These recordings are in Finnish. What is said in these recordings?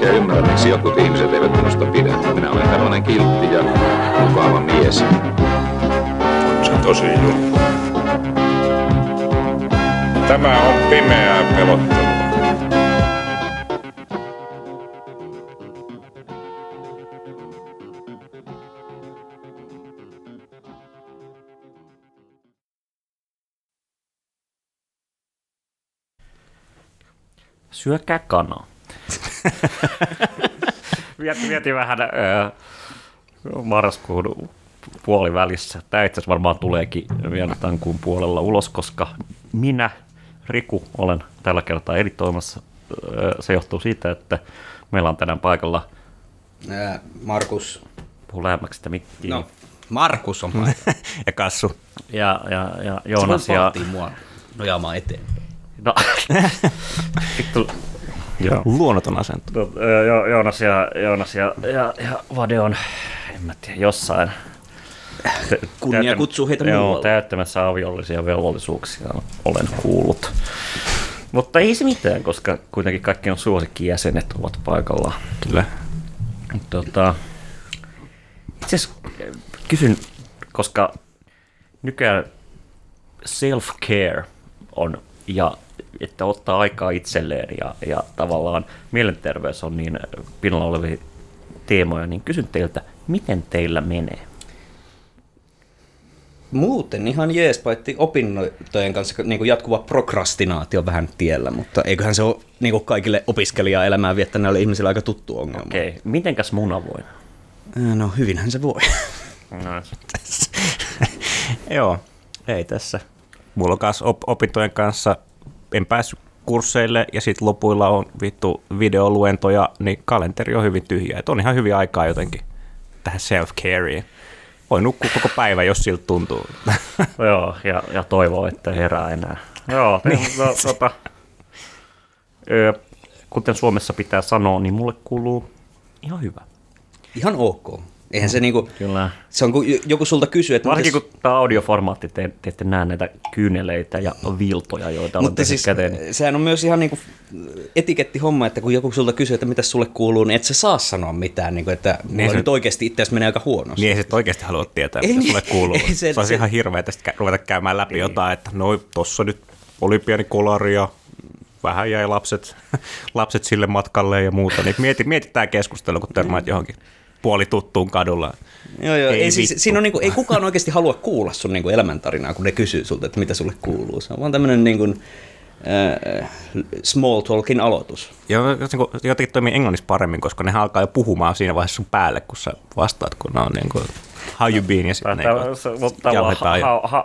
oikein ymmärrä, miksi jotkut ihmiset eivät minusta pidä. Minä olen tällainen kiltti ja mukava mies. Se on tosi julma. Tämä on pimeää pelottelua. Syökää kanaa. Mietin, mietin vähän äh, marraskuun puolivälissä. Tämä itse asiassa varmaan tuleekin vielä tämän kuun puolella ulos, koska minä, Riku, olen tällä kertaa editoimassa. Se johtuu siitä, että meillä on tänään paikalla... Ää, Markus. Puhu lähemmäksi sitä mikkiä. No, Markus on paikalla. ja Kassu. Ja, ja, ja Joonas ja... mua nojaamaan eteen. No, vittu. Joo. Luonnoton asento. No, jo, Joonas ja, Joonas ja, ja, ja Vade on, en mä tiedä, jossain. Kunnia kutsuu heitä Joo, muualle. täyttämässä aviollisia velvollisuuksia olen kuullut. Mutta ei se mitään, koska kuitenkin kaikki on suosikkijäsenet ovat paikalla. Kyllä. Tota, itse asiassa kysyn, koska nykyään self-care on, ja että ottaa aikaa itselleen ja, ja tavallaan mielenterveys on niin pinnalla olevia teemoja, niin kysyn teiltä, miten teillä menee? Muuten ihan jees, paitsi opintojen kanssa niin kuin jatkuva prokrastinaatio vähän tiellä, mutta eiköhän se ole niin kuin kaikille opiskelijaelämää viettäneille ihmisille aika tuttu ongelma. Okei, okay. mitenkäs muna voi? No hyvinhän se voi. No, Joo, ei tässä. Mulla on kanssa op- opintojen kanssa, en päässyt kursseille ja sitten lopuilla on vittu videoluentoja, niin kalenteri on hyvin tyhjä. Et on ihan hyvin aikaa jotenkin tähän self-careen. Voi nukkua koko päivä, jos siltä tuntuu. Joo, ja, ja toivoo, että herää enää. Joo, niin. no, tota, ö, kuten Suomessa pitää sanoa, niin mulle kuuluu ihan hyvä. Ihan ok. Eihän se niinku, Kyllä. se on kun joku sulta kysyy, että Varsinkin mites- kun tämä audioformaatti, te, te ette näe näitä kyyneleitä ja viltoja, joita on Mutta siis käteen. niin- sehän on myös ihan niinku etikettihomma, että kun joku sulta kysyy, että mitä sulle kuuluu, niin et sä saa sanoa mitään, niinku, että mulla Niin se- nyt oikeasti itse asiassa menee aika huonosti. Niin ei sit oikeasti halua tietää, Ei mitä niin, sulle kuuluu. ei se- se, se, olisi se- ihan hirveä tästä ruveta käymään läpi jotain, että no tossa nyt oli pieni kolari ja vähän jäi lapset, lapset sille matkalle ja muuta. Niin mieti, mieti tämä keskustelu, kun törmäät johonkin puoli tuttuun kadulla. Joo, joo. Ei, Ei siis, siinä on niinku, ei kukaan oikeasti halua kuulla sun niinku elämäntarinaa, kun ne kysyy sulta, että mitä sulle kuuluu. Se on vaan tämmöinen niinku, äh, small talkin aloitus. Niinku jotenkin toimii englannissa paremmin, koska ne alkaa jo puhumaan siinä vaiheessa sun päälle, kun sä vastaat, kun ne on niin kuin, how you been, ja sitten ne niinku jauhetaan. ja- how, how,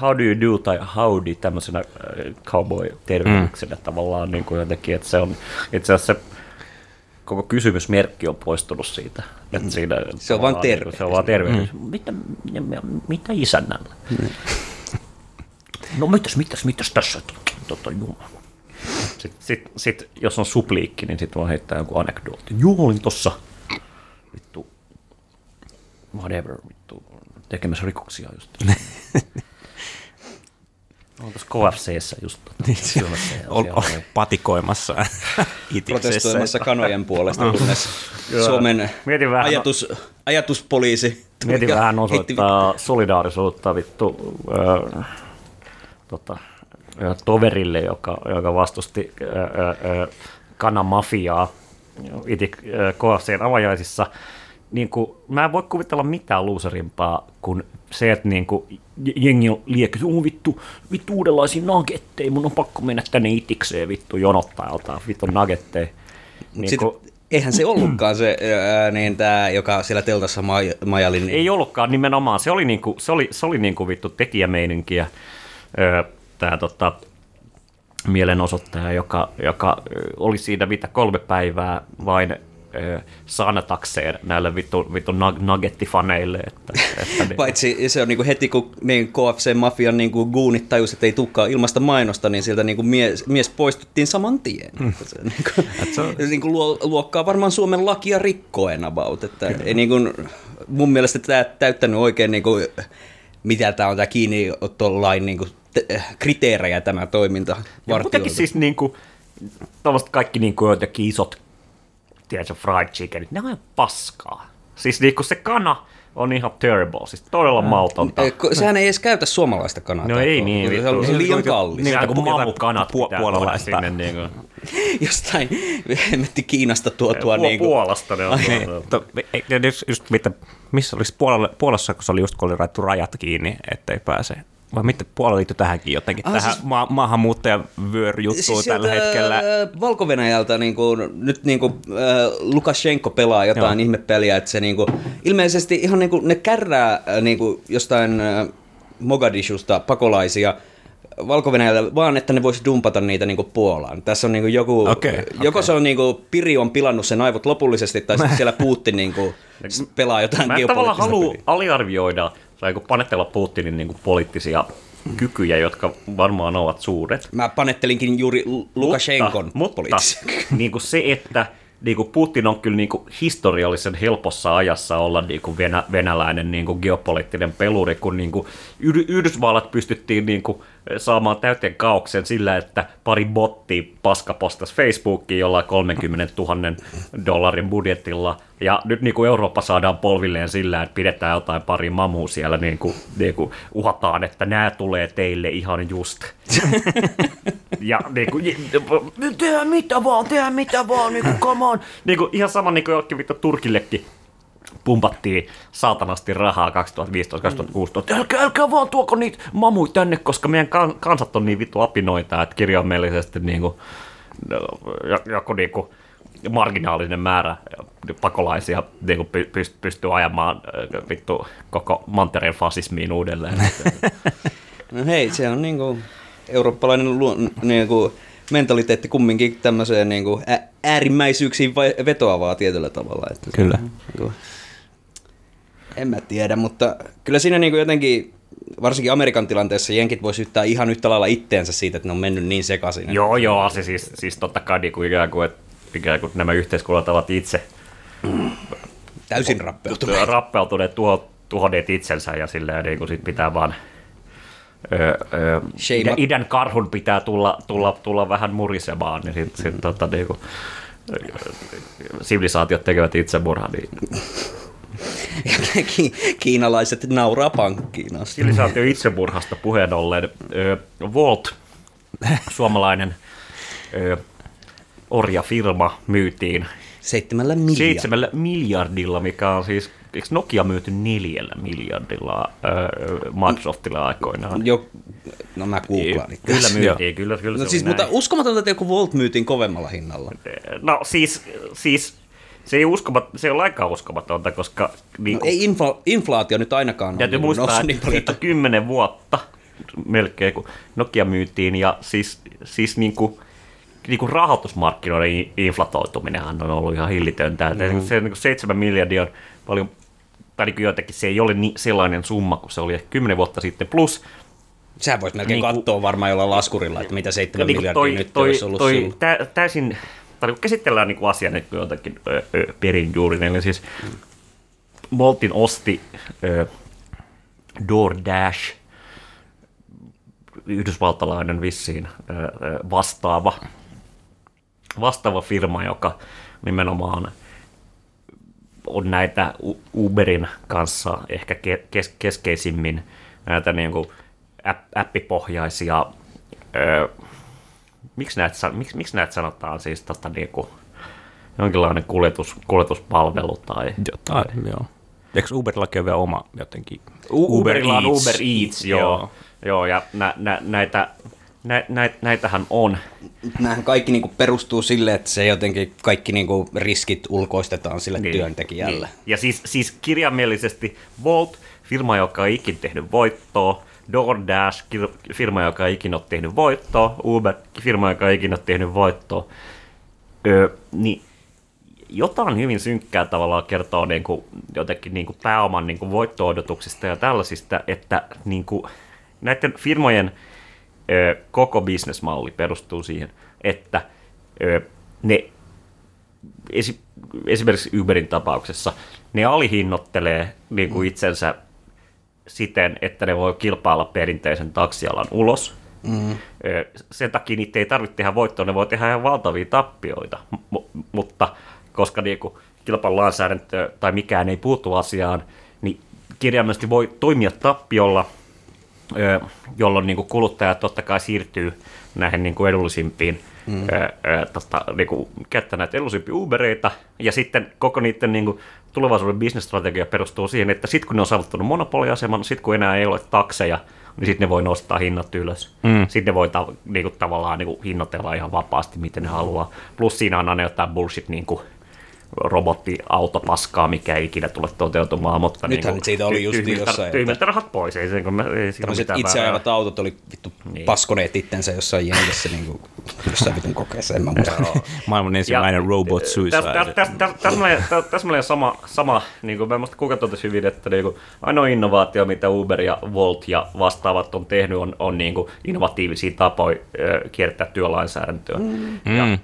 how do you do tai howdy tämmöisenä äh, cowboy-tervehdyksenä mm. tavallaan niin kuin jotenkin, että se on itse asiassa se koko kysymysmerkki on poistunut siitä. Että siinä, Se on terve. niin Se on vaan tervehdys. Mm. Mitä, mitä, isännällä? Mm. No mitäs, mitäs, mitäs tässä? Tota, jumala. Sitten sit, sit, jos on supliikki, niin sitten vaan heittää jonkun anekdootti. Joo, olin tossa vittu whatever, vittu, tekemässä rikoksia just. Olen tuossa KFCssä just tota, syömässä ol, oli- patikoimassa. Protestoimassa kanojen puolesta, kunnes Suomen Mietin vähän- ajatus, ajatuspoliisi tuli Mietin ja vähän heitti- osoittaa solidaarisuutta vittu ö, tota, toverille, joka, joka vastusti ö, ö, ö, kanamafiaa KFCn avajaisissa. Niin kuin, mä en voi kuvitella mitään luuserimpaa kuin se, että niin kuin, jengi on liekki, on vittu, vittu uudenlaisia nagetteja, mun on pakko mennä tänne itikseen vittu jonottaa jotain vittu nagetteja. Niin Sitten, kuin, eihän se ollutkaan se, ää, niin tämä, joka siellä teltassa maj- majaili. Niin Ei ollutkaan nimenomaan. Se oli, niinku, se oli, se oli niinku vittu tekijämeininkiä. Tämä tota, mielenosoittaja, joka, joka oli siinä mitä kolme päivää vain ö, saanatakseen näille vittu, vittu nug- nuggettifaneille. Että, että niin, Paitsi se on niinku heti, kun niin KFC-mafian niinku guunit tajus, että ei tulekaan ilmasta mainosta, niin sieltä niinku mies, mies poistuttiin saman tien. Mm. Se, niinku, se niinku luo, luokkaa varmaan Suomen lakia rikkoen about. Että ei niinku, mun mielestä tämä täyttänyt oikein, niinku, mitä tämä on tämä kiinniottolain niinku, te- kriteerejä tämä toiminta. ja muutenkin siis niinku, kaikki niinku jotenkin isot, tiedätkö, fried chickenit, ne on ihan paskaa. Siis niinku se kana on ihan terrible, siis todella mautonta. Ko- Sehän ei edes käytä suomalaista kanaa. No ei niin, Se vittu. on Se on liian niin, kallis. Niin, jotain mamukanat pu- puolalaista. sinne niinku. Jostain hemmetti Kiinasta tuotua Puol- niinku, Puolasta ne on. Niin, to, ei- ja just, just mitä, missä olisi Puolalle, Puolassa, kun se oli just kun oli rajat kiinni, ettei pääse. Vai miten Puola liittyy tähänkin jotenkin, Ah, tähän siis- ma- maahanmuuttajavyöryjuttuun Siis tällä sieltä, hetkellä. Valko-Venäjältä niin kuin, nyt niin kuin, äh, Lukashenko pelaa jotain Joo. ihmepeliä, että se niin kuin, ilmeisesti ihan niin kuin, ne kärrää niin kuin, jostain äh, Mogadishusta pakolaisia valko vaan, että ne voisi dumpata niitä niin kuin Puolaan. Tässä on niin kuin joku, Okei, joko okei. se on niin kuin, Piri on pilannut sen aivot lopullisesti, tai sitten siellä Putin niin kuin, pelaa jotain Mä en tavallaan halua aliarvioida tai kun panetella Putinin niin kuin poliittisia kykyjä, jotka varmaan ovat suuret. Mä panettelinkin juuri Lu- Lukashenkon mutta, mutta niin kuin se, että niin kuin Putin on kyllä niin kuin historiallisen helpossa ajassa olla niin kuin venä, venäläinen niin kuin geopoliittinen peluri, kun niin kuin Yh- Yhdysvallat pystyttiin niin kuin saamaan täyteen kauksen sillä, että pari bottia paska postasi Facebookiin jollain 30 000 dollarin budjetilla, ja nyt niin kuin Eurooppa saadaan polvilleen sillä, että pidetään jotain pari mamua siellä, niin kuin, niin kuin uhataan, että nämä tulee teille ihan just. Ja niin kuin, tehdään mitä vaan, tehdään mitä vaan, niin kuin, come on. Niin kuin, ihan sama niin kuin jollekin vittu Turkillekin pumpattiin saatanasti rahaa 2015-2016. Älkää, älkää vaan tuoko niitä mamui tänne, koska meidän kan- kansat on niin vittu apinoita, että kirjaimellisesti niin kuin, no, joku niin kuin, marginaalinen määrä pakolaisia niin kuin py- pyst- pystyy ajamaan äh, vittu koko mantereen fasismiin uudelleen. No hei, se on niinku eurooppalainen luo, niinku mentaliteetti kumminkin tämmöiseen niinku ä- äärimmäisyyksiin vai- vetoavaa tietyllä tavalla. Että se Kyllä. on Niinku, en mä tiedä, mutta kyllä siinä niinku jotenkin, varsinkin Amerikan tilanteessa, jenkit voi syyttää ihan yhtä lailla itteensä siitä, että ne on mennyt niin sekaisin. Joo, joo, se siis, siis totta kai niin kuin ikään kuin, että ikään kuin nämä yhteiskunnat ovat itse Täysin rappeutuneet. rappeutuneet, tuho, tuhonneet itsensä ja silleen niin kuin sit pitää vaan Öö, öö, idän, karhun pitää tulla, tulla, tulla vähän murisemaan, niin sitten sit, tota, niin kuin, sivilisaatiot tekevät itsemurhan, niin ki- kiinalaiset nauraa pankkiin asti. sivilisaatio itsemurhasta puheen ollen Volt, suomalainen orjafirma, myytiin Seitsemällä miljardilla. seitsemällä miljardilla, mikä on siis, eikö Nokia myyty neljällä miljardilla Microsoftille aikoinaan? Jo, no mä googlaan. Kyllä myytiin, kyllä, kyllä No se siis, mutta uskomatonta, että joku Volt myytiin kovemmalla hinnalla. No siis, siis se ei, uskomat, se ei ole lainkaan uskomatonta, koska niin No, ei infla, inflaatio nyt ainakaan Täytyy ole muistaa, noussut että niin siitä kymmenen vuotta melkein, kun Nokia myytiin, ja siis, siis niin kuin, niin kuin rahoitusmarkkinoiden i- inflatoituminenhan on ollut ihan hillitöntä. Mm. Se niin kuin 7 miljardia on paljon, tai niin jotenkin se ei ole niin, sellainen summa kuin se oli ehkä 10 vuotta sitten, plus Sehän voisi melkein Niin kuin- katsoa varmaan jollain laskurilla, että mitä 7 niin miljardia toi, nyt toi, olisi ollut toi, silloin. tä, täysin, tai kun käsitellään niin kuin asiaa niin kuin jotenkin ö, ö, perinjuurinen, eli siis Moltin osti DoorDash, yhdysvaltalainen vissiin ö, ö, vastaava, vastaava firma, joka nimenomaan on näitä Uberin kanssa ehkä ke- kes- keskeisimmin näitä niin kuin app- appipohjaisia, öö, miksi, näitä, san- miksi, miksi näitä sanotaan siis tota, niin kuin, jonkinlainen kuljetus, kuljetuspalvelu tai Jotain, joo. Eikö Uberillakin ole vielä oma jotenkin? U- Uberilla on Uber Eats, joo. Joo. joo. joo ja nä, nä, näitä, nä, nä, näitähän on. Nämähän kaikki niinku perustuu sille, että se jotenkin kaikki niinku riskit ulkoistetaan sille Niin, työntekijälle. Niin. Ja siis, siis kirjaimellisesti Volt, firma, joka ei ikin tehnyt voittoa, DoorDash, firma, joka ei ikinä ole tehnyt voittoa, Uber, firma, joka ei ikinä ole tehnyt voittoa, öö, niin jotain hyvin synkkää tavallaan kertoo niin kuin, jotenkin niin kuin pääoman niin kuin voitto-odotuksista ja tällaisista, että niin kuin, näiden firmojen ö, koko bisnesmalli perustuu siihen, että ö, ne esi- esimerkiksi Uberin tapauksessa ne alihinnoittelee niin kuin itsensä siten, että ne voi kilpailla perinteisen taksialan ulos. Mm. Sen takia niitä ei tarvitse tehdä voittoa, ne voi tehdä ihan valtavia tappioita, M- mutta koska niin kuin kilpailulainsäädäntö tai mikään ei puutu asiaan, niin kirjaimellisesti voi toimia tappiolla, jolloin niin kuin kuluttajat totta kai siirtyy näihin niin kuin edullisimpiin mm. tota, niin kuin, käyttää näitä edullisimpia Ubereita, ja sitten koko niiden niin kuin, tulevaisuuden bisnesstrategia perustuu siihen, että sitten kun ne on saavuttanut monopoliaseman, sitten kun enää ei ole takseja, niin sitten ne voi nostaa hinnat ylös. Mm. Sitten ne voi ta- niinku, tavallaan niinku, hinnoitella ihan vapaasti, miten ne haluaa. Plus siinä on aina jotain bullshit niinku, robottiautopaskaa, mikä ei ikinä tule toteutumaan. Mutta Nythän niinku, siitä oli just jossain, Tyhmiltä rahat pois, ei, sen, kun me, ei siinä Tämmöiset itse ajavat autot oli vittu niin. paskoneet itsensä jossain jengessä niin kuin, jossain vitun kokeessa, en mä muista. Maailman ensimmäinen robot suicide. Täsmälleen sama, sama niin kuin mä muista kuka totesi hyvin, että niin kuin, ainoa innovaatio, mitä Uber ja Volt ja vastaavat on tehnyt, on, on niin kuin innovatiivisia tapoja kiertää työlainsäädäntöä. Mm. Ja, mm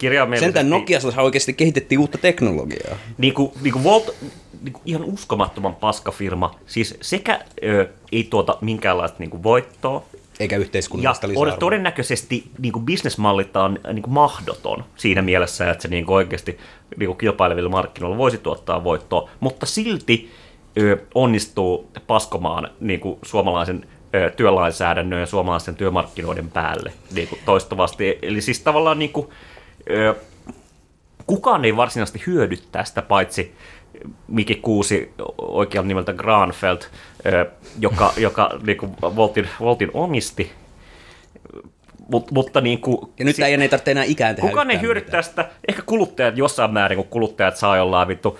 kirjaimellisesti... Sentään Nokiassa oikeasti kehitettiin uutta teknologiaa. Niin kuin, niin kuin Volt, niin kuin ihan uskomattoman paskafirma. Siis sekä ö, ei tuota minkäänlaista niin kuin voittoa, eikä yhteiskunnallista ja lisäarvoa. todennäköisesti niin kuin bisnesmallilta on niin kuin mahdoton siinä mielessä, että se niin kuin oikeasti niin kuin kilpailevilla markkinoilla voisi tuottaa voittoa, mutta silti ö, onnistuu paskomaan niin kuin suomalaisen ö, työlainsäädännön ja suomalaisten työmarkkinoiden päälle niin kuin toistuvasti. Eli siis tavallaan niin kuin, kukaan ei varsinaisesti hyödy tästä, paitsi Miki Kuusi oikealta nimeltä Granfeld, joka, joka niin kuin Voltin, Voltin omisti. Mut, mutta niin kuin, ja nyt ei, ei tarvitse enää ikään tehdä Kukaan ei hyödy tästä, ehkä kuluttajat jossain määrin, kun kuluttajat saa jollain vittu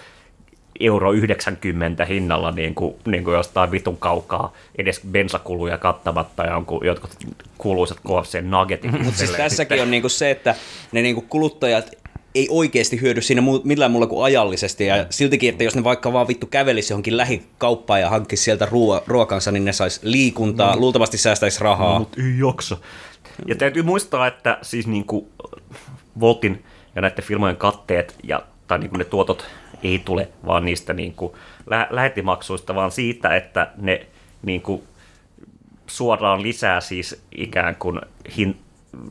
euro 90 hinnalla niin kuin, niin kuin jostain vitun kaukaa edes bensakuluja kattamatta ja jonkun, jotkut kuuluisat KFC nuggetit. Mutta siis tässäkin on niin kuin se, että ne niin kuin kuluttajat ei oikeasti hyödy siinä millään muulla kuin ajallisesti. Ja siltikin, että jos ne vaikka vaan vittu kävelisi johonkin lähikauppaan ja hankkisi sieltä ruo- ruokansa, niin ne sais liikuntaa, no. luultavasti säästäisi rahaa. No, mutta ei jaksa. Ja täytyy muistaa, että siis niin kuin Voltin ja näiden firmojen katteet ja tai niin kuin ne tuotot ei tule vaan niistä niin kuin lä- lähetimaksuista, vaan siitä, että ne niin kuin suoraan lisää siis ikään kuin hin,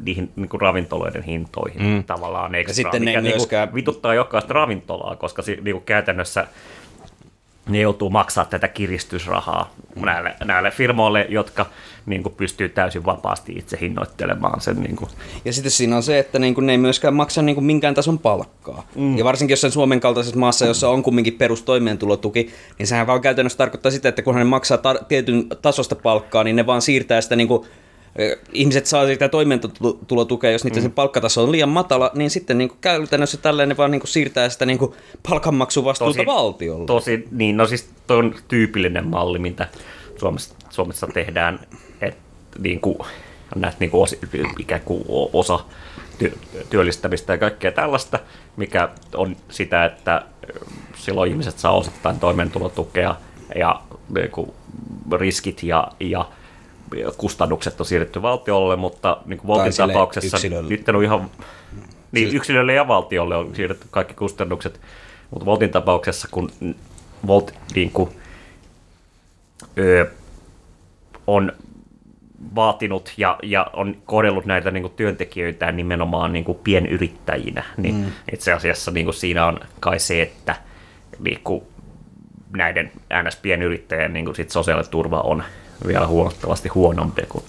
niihin niin kuin ravintoloiden hintoihin mm. tavallaan ekstra, ja sitten mikä ne niin myöskään... vituttaa jokaista ravintolaa, koska si, niin kuin käytännössä ne joutuu maksaa tätä kiristysrahaa näille, näille firmoille, jotka niin kuin, pystyy täysin vapaasti itse hinnoittelemaan sen. Niin kuin. Ja sitten siinä on se, että niin kuin, ne ei myöskään maksa niin kuin, minkään tason palkkaa. Mm. Ja varsinkin jossain Suomen kaltaisessa maassa, jossa on kumminkin perustoimeentulotuki, niin sehän vaan käytännössä tarkoittaa sitä, että kun ne maksaa tar- tietyn tasosta palkkaa, niin ne vaan siirtää sitä niin kuin, ihmiset saa sitä toimeentulotukea, jos niiden mm. palkkataso on liian matala, niin sitten niin kuin käytännössä tällainen vaan niin kuin siirtää sitä niin kuin palkanmaksuvastuuta tosi, valtiolle. Tosi, niin, no siis tuo on tyypillinen malli, mitä Suomessa, Suomessa tehdään, niin kuin, on näitä niin kuin osa, ikään kuin osa työllistämistä ja kaikkea tällaista, mikä on sitä, että silloin ihmiset saa osittain toimeentulotukea ja niin kuin riskit ja, ja kustannukset on siirretty valtiolle, mutta niin kuin Voltin tapauksessa nyt on ihan niin, siis... yksilölle ja valtiolle on siirretty kaikki kustannukset, mutta Voltin tapauksessa, kun Volt niin kuin, ö, on vaatinut ja, ja on kohdellut näitä niin kuin, työntekijöitä nimenomaan niin kuin, pienyrittäjinä, niin mm. itse asiassa niin kuin, siinä on kai se, että niin kuin, näiden NS-pienyrittäjien niin kuin, sit sosiaaliturva on vielä huomattavasti huonompi kuin,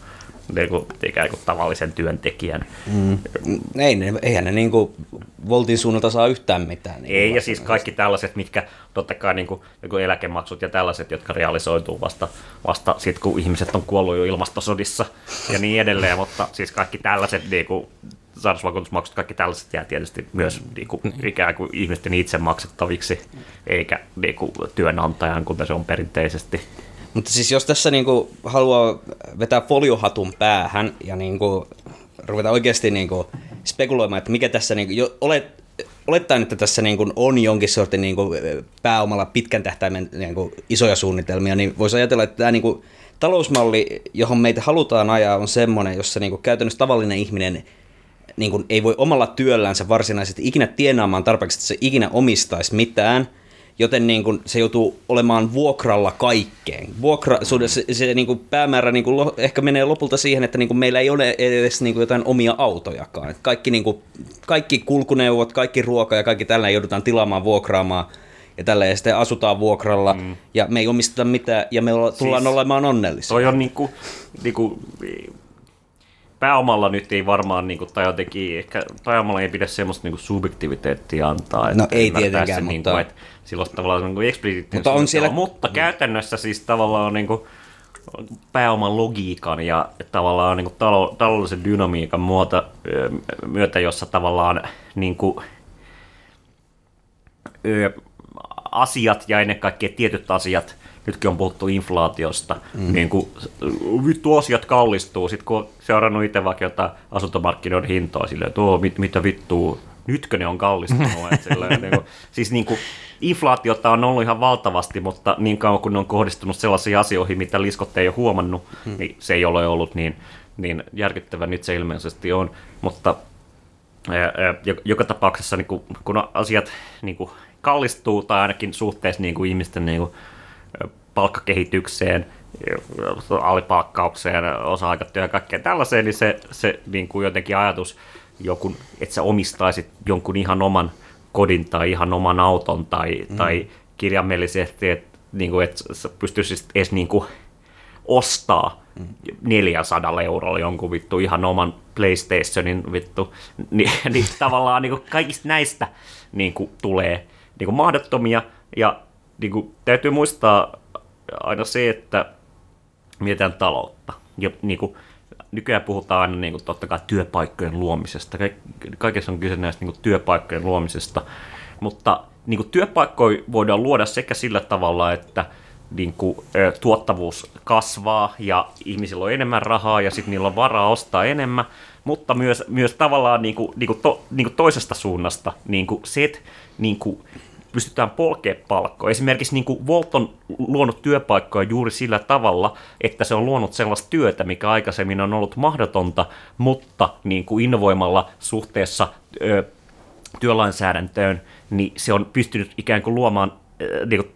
niin kuin ikään kuin tavallisen työntekijän. Mm. Ei, ne, eihän ne niin kuin Voltin suunnalta saa yhtään mitään. Niin Ei, ja siis kaikki tällaiset, mitkä totta kai niin kuin, niin kuin eläkemaksut ja tällaiset, jotka realisoituu vasta, vasta sitten, kun ihmiset on kuollut jo ilmastosodissa ja niin edelleen, mutta siis kaikki tällaiset niin kuin, sairausvakuutusmaksut, kaikki tällaiset jää tietysti myös niin kuin, ikään kuin ihmisten itse maksettaviksi, eikä niin kuin, työnantajan, kuten se on perinteisesti. Mutta siis jos tässä niinku haluaa vetää foliohatun päähän ja niinku ruveta oikeasti niinku spekuloimaan, että mikä tässä, niinku, jo, olet, olettaen, että tässä niin kuin on jonkin sortin niin kuin pääomalla pitkän tähtäimen niin kuin isoja suunnitelmia, niin voisi ajatella, että tämä niin kuin talousmalli, johon meitä halutaan ajaa, on semmoinen, jossa niin kuin käytännössä tavallinen ihminen niin ei voi omalla työllänsä varsinaisesti ikinä tienaamaan tarpeeksi, että se ikinä omistaisi mitään, joten niin kuin se joutuu olemaan vuokralla kaikkeen. Vuokra, se, se niin kuin päämäärä niin kuin lo, ehkä menee lopulta siihen, että niin kuin meillä ei ole edes niin kuin jotain omia autojakaan. Kaikki, niin kuin, kaikki kulkuneuvot, kaikki ruoka ja kaikki tällä joudutaan tilaamaan, vuokraamaan ja tällä ja sitten asutaan vuokralla mm. ja me ei omisteta mitään ja me tullaan siis, olemaan onnellisia. Toi on niinku, niinku pääomalla nyt ei varmaan, niin kuin, tai jotenkin, ehkä pääomalla ei pidä semmoista niin kuin subjektiviteettia antaa. No ei tietenkään, se, mutta... Niin kuin, että silloin tavallaan niin eksplisiittinen mutta, on siellä... mutta käytännössä siis tavallaan niin kuin, pääoman logiikan ja tavallaan niin kuin talo, taloudellisen dynamiikan muota, myötä, jossa tavallaan niin kuin, ö, asiat ja ennen kaikkea tietyt asiat nytkin on puhuttu inflaatiosta, mm. niin kuin vittu asiat kallistuu, sitten kun on seurannut itse vaikka jotain asuntomarkkinoiden hintoa, silleen, että mit, mitä vittua, nytkö ne on kallistunut, silleen, niin kuin, siis niin kuin, inflaatiota on ollut ihan valtavasti, mutta niin kauan kun ne on kohdistunut sellaisiin asioihin, mitä liskot ei ole huomannut, mm. niin se ei ole ollut niin, niin järkyttävä, nyt se ilmeisesti on, mutta joka tapauksessa niin kun asiat niin kuin, kallistuu tai ainakin suhteessa niin kuin ihmisten niin kuin, palkkakehitykseen, alipalkkaukseen, osa-aikatyöhön ja kaikkeen tällaiseen, niin se, se niin kuin jotenkin ajatus, joku, että sä omistaisit jonkun ihan oman kodin tai ihan oman auton tai, mm. tai kirjaimellisesti, että, niin kuin, että sä pystyisit edes niin kuin, ostaa mm. 400 eurolla jonkun vittu ihan oman PlayStationin vittu, niin, niin tavallaan niin kuin kaikista näistä niin kuin, tulee niin kuin mahdottomia ja niin kuin, täytyy muistaa aina se, että mietitään taloutta. Ja niin kuin, nykyään puhutaan aina niin kuin, totta kai työpaikkojen luomisesta. Kaikessa on kyse näistä niin kuin, työpaikkojen luomisesta. Mutta niin kuin, työpaikkoja voidaan luoda sekä sillä tavalla, että niin kuin, tuottavuus kasvaa ja ihmisillä on enemmän rahaa ja sitten niillä on varaa ostaa enemmän, mutta myös, myös tavallaan niin kuin, niin kuin to, niin kuin toisesta suunnasta niin kuin se, että niin kuin, pystytään polkea palkkoa. Esimerkiksi niin kuin Volt on luonut työpaikkoja juuri sillä tavalla, että se on luonut sellaista työtä, mikä aikaisemmin on ollut mahdotonta, mutta niin kuin innovoimalla suhteessa ö, työlainsäädäntöön, niin se on pystynyt ikään kuin luomaan ö, niin kuin,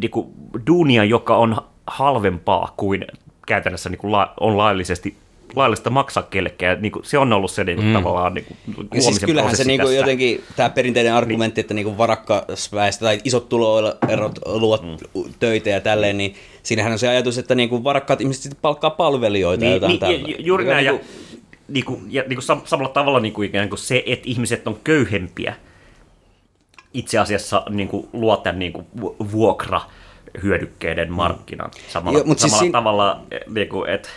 niin kuin duunia, joka on halvempaa kuin käytännössä niin kuin la, on laillisesti laillista maksaa kellekään. Niin kuin, se on ollut se niin kuin, mm. tavallaan niin kuin, siis kyllähän se niin kuin, jotenkin, tämä perinteinen argumentti, niin. että niin kuin varakkas väestö tai isot tuloerot luot mm. töitä ja tälleen, niin siinähän on se ajatus, että niin kuin varakkaat ihmiset sitten palkkaa palvelijoita niin, jotain niin, Juuri näin, niin kuin, ja, niin kuin, ja niin kuin samalla tavalla niin kuin ikään kuin se, että ihmiset on köyhempiä, itse asiassa niin kuin, luo tämän niin kuin, vuokra hyödykkeiden markkinan samalla, Joo, samalla siis tavalla, niin kuin, että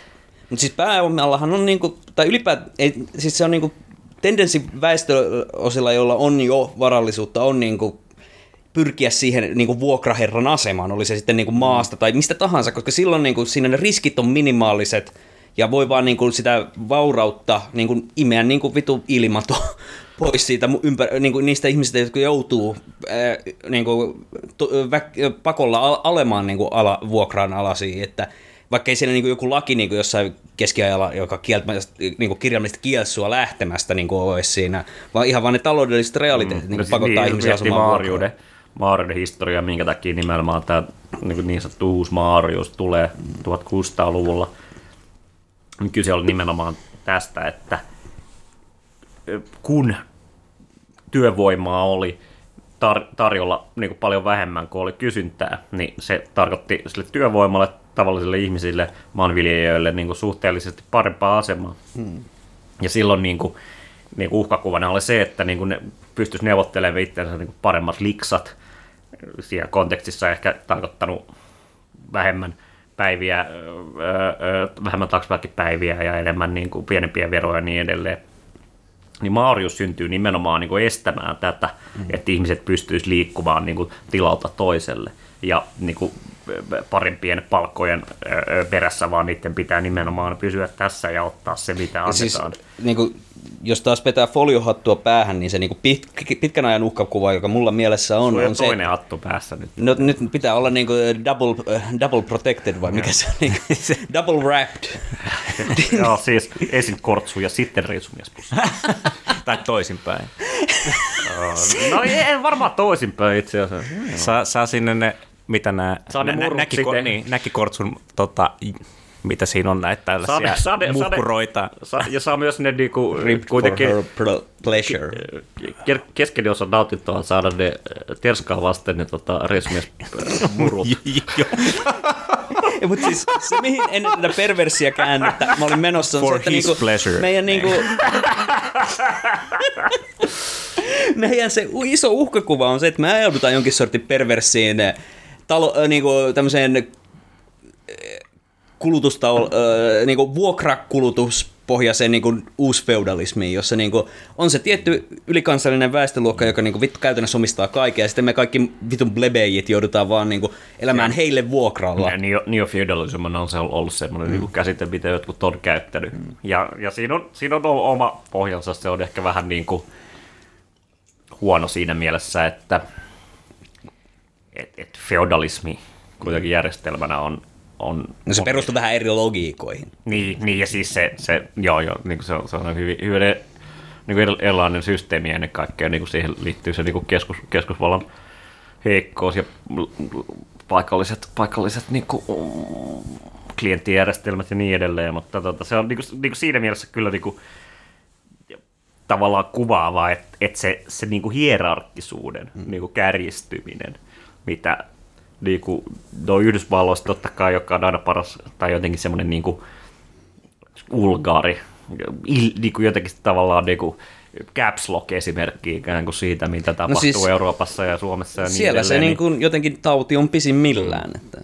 mutta siis pääomallahan on, niinku, tai ylipäätään, ei, siis se on niinku, tendenssi väestöosilla, joilla on jo varallisuutta, on niinku, pyrkiä siihen niinku, vuokraherran asemaan, oli se sitten niinku, maasta tai mistä tahansa, koska silloin niinku, siinä ne riskit on minimaaliset, ja voi vaan niinku, sitä vaurautta niinku, imeä niinku, vitu ilmato pois siitä ympär- niinku, niistä ihmisistä, jotka joutuu ää, niinku, to, vä- pakolla al- alemaan niinku, ala, vuokraan alasiin, että vaikka ei siinä niin kuin joku laki niin kuin jossain keskiajalla, joka niin kuin kirjaimellisesti kielsi sua lähtemästä niin kuin olisi siinä, vaan ihan vaan ne taloudelliset realiteetit mm, niin kuin pakottaa niin, ihmisiä asumaan Maariuden, Maariuden historia, minkä takia nimenomaan tämä niin, niin sanottu uusi Maarius tulee 1600-luvulla. Niin kyse oli nimenomaan tästä, että kun työvoimaa oli tar- tarjolla niin kuin paljon vähemmän kuin oli kysyntää, niin se tarkoitti sille työvoimalle tavallisille ihmisille, maanviljelijöille niin kuin suhteellisesti parempaa asemaa. Hmm. Ja silloin niin kuin, niin kuin uhkakuvana oli se, että niin kuin ne pystyisi neuvottelemaan itsensä niin kuin paremmat liksat. Siinä kontekstissa ehkä tarkoittanut vähemmän päiviä, öö, vähemmän taksipäiviä ja enemmän niin kuin pienempiä veroja ja niin edelleen. Niin Marius syntyy nimenomaan niin kuin estämään tätä, mm. että ihmiset pystyisivät liikkumaan niin kuin tilalta toiselle. Ja niin kuin parempien palkkojen perässä, vaan niiden pitää nimenomaan pysyä tässä ja ottaa se, mitä ja siis annetaan. Siis, niin kuin, jos taas vetää foliohattua päähän, niin se niinku pit, pitkän ajan uhkakuva, joka mulla mielessä on, Sulla on se... toinen hattu päässä nyt. No, nyt pitää olla niinku double, äh, double protected vai mikä se on? Niinku, double wrapped. Joo, siis ensin kortsu ja sitten reisumieспussi. Tai toisinpäin. No ei, ei varmaan toisinpäin itse asiassa. Saa, saa sinne ne, mitä nämä Saa ne murrut näki, sitten. niin, näkikortsun, tota, mitä siinä on näitä tällaisia Sade- sade- sade- mukkuroita. Sa, ja saa myös ne niinku, kuitenkin pleasure. ke- kesken osa nautintoa saada ne äh, terskaa vasten ne tota, reisumies äh, murut. Joo. Ja, mutta siis se, mihin ennen tätä perversiä käännettä mä olin menossa, on For se, että niinku, pleasure. meidän niinku... meidän se iso uhkakuva on se, että me ajaudutaan jonkin sortin perversiin eh, talo, äh, niinku, tämmöiseen kulutustao, äh, niinku vuokrakulutuspohjaiseen niinku uusfeudalismiin, jossa niinku on se tietty ylikansallinen väestöluokka, joka niinku vittu käytännössä omistaa kaiken, ja sitten me kaikki vitun blebeijit joudutaan vaan niinku elämään heille vuokralla. Ja neo, neofeudalism on se ollut semmoinen mm. niin käsite, mitä jotkut on käyttänyt. Mm. Ja, ja siinä, on, siinä on oma pohjansa, se on ehkä vähän niin kuin huono siinä mielessä, että et, et feudalismi kuitenkin järjestelmänä on... on No se perustuu vähän eri logiikoihin. Niin, niin, ja siis se, se joo, joo, niin kuin se, on, se on hyvin, hyvin niin kuin erilainen systeemi ennen kaikkea, niin kuin siihen liittyy se niin kuin keskus, keskusvallan heikkous ja paikalliset, paikalliset niin kuin, mm, klienttijärjestelmät ja niin edelleen, mutta tota, se on niin kuin, niin kuin siinä mielessä kyllä niin kuin, tavallaan kuvaavaa, että, että se, se niin kuin hierarkkisuuden mm. niin kuin kärjistyminen, mitä niin kuin, no Yhdysvalloissa totta kai, joka on aina paras, tai jotenkin semmoinen niin kuin, ulgaari, niin kuin jotenkin tavallaan niin kuin, caps lock esimerkki ikään kuin siitä, mitä tapahtuu no siis Euroopassa ja Suomessa ja niin Siellä se edelleen. niin kuin jotenkin tauti on pisimmillään. Että...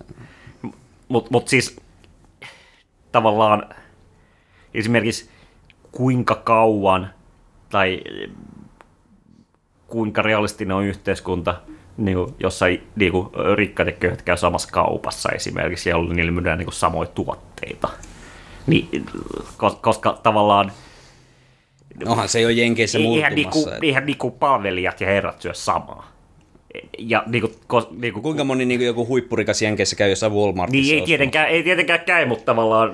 Mutta mut siis tavallaan esimerkiksi kuinka kauan tai kuinka realistinen on yhteiskunta, niin kuin, jossa niin kuin, rikkaat ja köyhät käy samassa kaupassa esimerkiksi, ja niille myydään niin kuin, samoja tuotteita. Niin, koska, koska tavallaan Onhan se jo Jenkeissä eihän, muuttumassa. niinku, että- eihän niinku palvelijat ja herrat syö samaa. Ja niinku, kos, niinku, Kuinka moni niin joku huippurikas Jenkeissä käy jossain Walmartissa? Niin ei ostamassa? tietenkään, ei tietenkään käy, mutta tavallaan,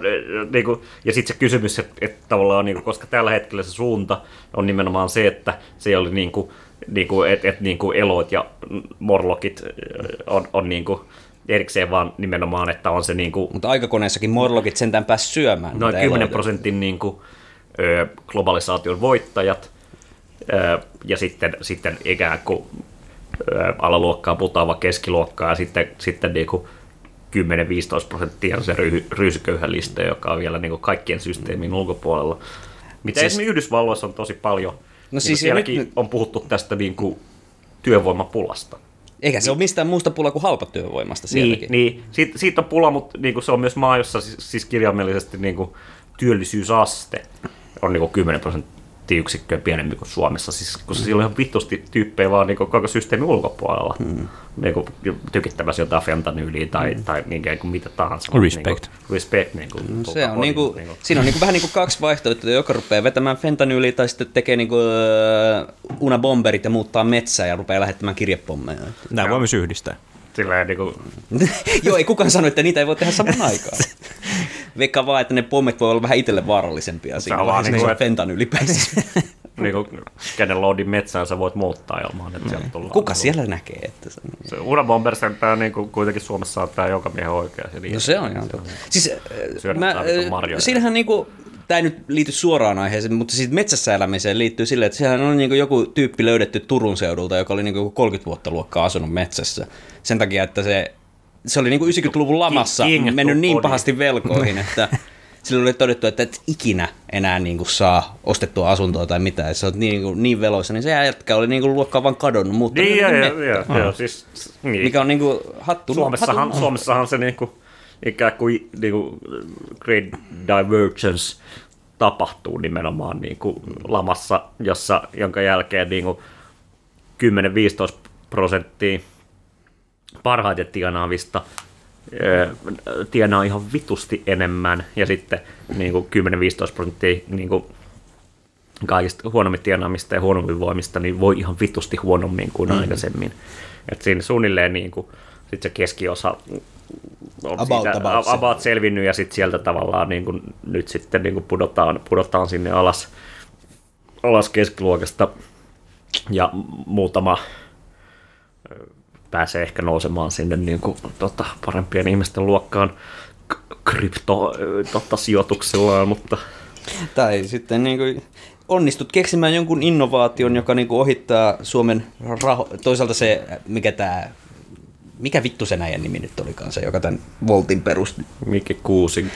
niinku, ja sitten se kysymys, että, että tavallaan, niinku, koska tällä hetkellä se suunta on nimenomaan se, että se oli niinku, niinku, että et, niinku elot ja morlokit on, on niinku erikseen vaan nimenomaan, että on se niinku, Mutta aikakoneessakin morlogit sentään pääsi syömään. noin niitä 10 eloita. prosentin niin kuin, ö, globalisaation voittajat, ö, ja sitten, sitten ikään kuin ö, alaluokkaa putoava keskiluokkaa, ja sitten, sitten niin kuin 10-15 prosenttia on se ry, ryysyköyhälistä, joka on vielä niin kuin kaikkien systeemin ulkopuolella. Mitä Siis- esimerkiksi Yhdysvalloissa on tosi paljon. No niin siis ja sielläkin nyt- on puhuttu tästä niin kuin työvoimapulasta. Eikä se ole mistään muusta pula kuin halpatyövoimasta sielläkin. Niin, niin. Siitä, siitä on pula, mutta niin kuin se on myös maa, jossa siis, siis kirjaimellisesti niin kuin työllisyysaste on niin kuin 10 prosenttiyksikköä pienempi kuin Suomessa. Siis, kun siellä on ihan vitusti tyyppejä vaan niin kuin koko systeemin ulkopuolella. Hmm. Niin kuin tykittämässä jotain fentanyyliä tai, hmm. tai niin kuin mitä tahansa. Respect. Niin kuin, respect. Niin kuin, No Se on niinku, siinä on niinku vähän niinku kaksi vaihtoehtoa, joka rupeaa vetämään fentanyyliä tai sitten tekee niinku uh, unabomberit ja muuttaa metsää ja rupeaa lähettämään kirjepommeja. Nämä voi myös yhdistää. Silleen, niin kuin, Joo, ei kukaan sano, että niitä ei voi tehdä samaan aikaan. Veikkaa vaan, että ne pommit voi olla vähän itselle vaarallisempia siinä vaiheessa, kun niinku, se on että- fentanyylipäissä. niin kuin, kenen loadin metsään sä voit muuttaa ilman, että sieltä tullaan. Kuka siellä näkee? Että se... Se Unabomber sentään niin kuin, kuitenkin Suomessa on tämä joka miehen oikea. Ja niin No se on ihan totta. Siis, äh, mä, äh, siinähän niinku, tämä ei nyt liity suoraan aiheeseen, mutta siitä metsässä elämiseen liittyy silleen, että sehän on niinku joku tyyppi löydetty Turun seudulta, joka oli niinku joku 30 vuotta luokkaa asunut metsässä. Sen takia, että se, se oli niinku 90-luvun lamassa King mennyt niin pahasti velkoihin, että sillä oli todettu, että et ikinä enää niinku saa ostettua asuntoa tai mitään. Ja se on niin, niinku, niin veloissa, niin se jätkä oli niinku luokkaa vaan kadonnut, mutta Niin, joo, joo, joo, joo, siis, niin. mikä on niinku hattu. Suomessahan, hattu- Suomessahan se niinku, ikään kuin niinku, great divergence tapahtuu nimenomaan niinku lamassa, jossa, jonka jälkeen niinku 10-15 prosenttia parhaiten tienaavista tienaa ihan vitusti enemmän, ja sitten niinku 10-15 prosenttia niinku kaikista huonommin tienaamista ja huonommin voimista, niin voi ihan vitusti huonommin kuin mm. aikaisemmin. Et siinä suunnilleen niin kuin, sit se keskiosa on About, siitä, about about selvinnyt ja sitten sieltä tavallaan niin kuin, nyt sitten niin kuin pudotaan, pudotaan sinne alas, alas keskiluokasta. Ja muutama pääsee ehkä nousemaan sinne niin kuin, tota, parempien ihmisten luokkaan k- krypto ö, tota, mutta Tai sitten niin kuin onnistut keksimään jonkun innovaation, joka niin kuin ohittaa Suomen raho... Toisaalta se, mikä tämä... Mikä vittu se näijän nimi nyt olikaan se, joka tämän Voltin perusti? Mikki Kuusi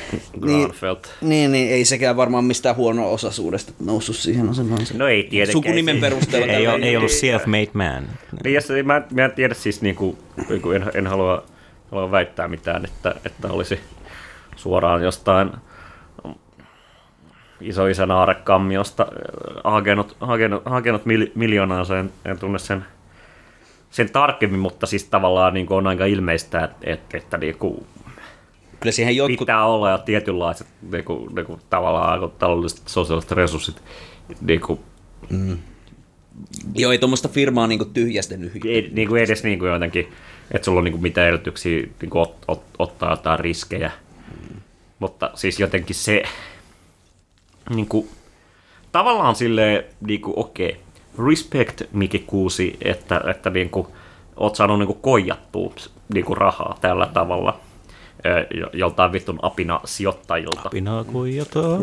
Granfeld. Niin, niin, ei sekään varmaan mistään huonoa osaisuudesta noussut siihen asemaan. Se No ei tietenkään. Sukunimen perusteella. Ei, ole, ei ollut self-made man. Niin, ja se, mä, mä en tiedä siis, niin kuin, en, en halua, halua väittää mitään, että, että olisi suoraan jostain isoisän aarekammiosta hakenut, hakenut, hakenut mil, miljoonaa, en, en tunne sen, sen tarkemmin, mutta siis tavallaan niin on aika ilmeistä, että, että, että niin kuin Kyllä siihen jotkut... pitää olla jo tietynlaiset niin kuin, niin kuin, tavallaan taloudelliset sosiaaliset resurssit niin kuin, Joo, ei tuommoista firmaa niin kuin tyhjästä nyhy. ei niin kuin edes niin kuin jotenkin, että sulla on niin kuin mitään edellytyksiä niin kuin ot, ot, ottaa jotain riskejä. Mutta siis jotenkin se, niin kuin, tavallaan silleen, niin kuin, okei, respect Miki Kuusi, että, että niin kuin, oot saanut niin kuin, koijattua niin kuin, rahaa tällä tavalla joltain vittun apina sijoittajilta Pinaa kuijataan.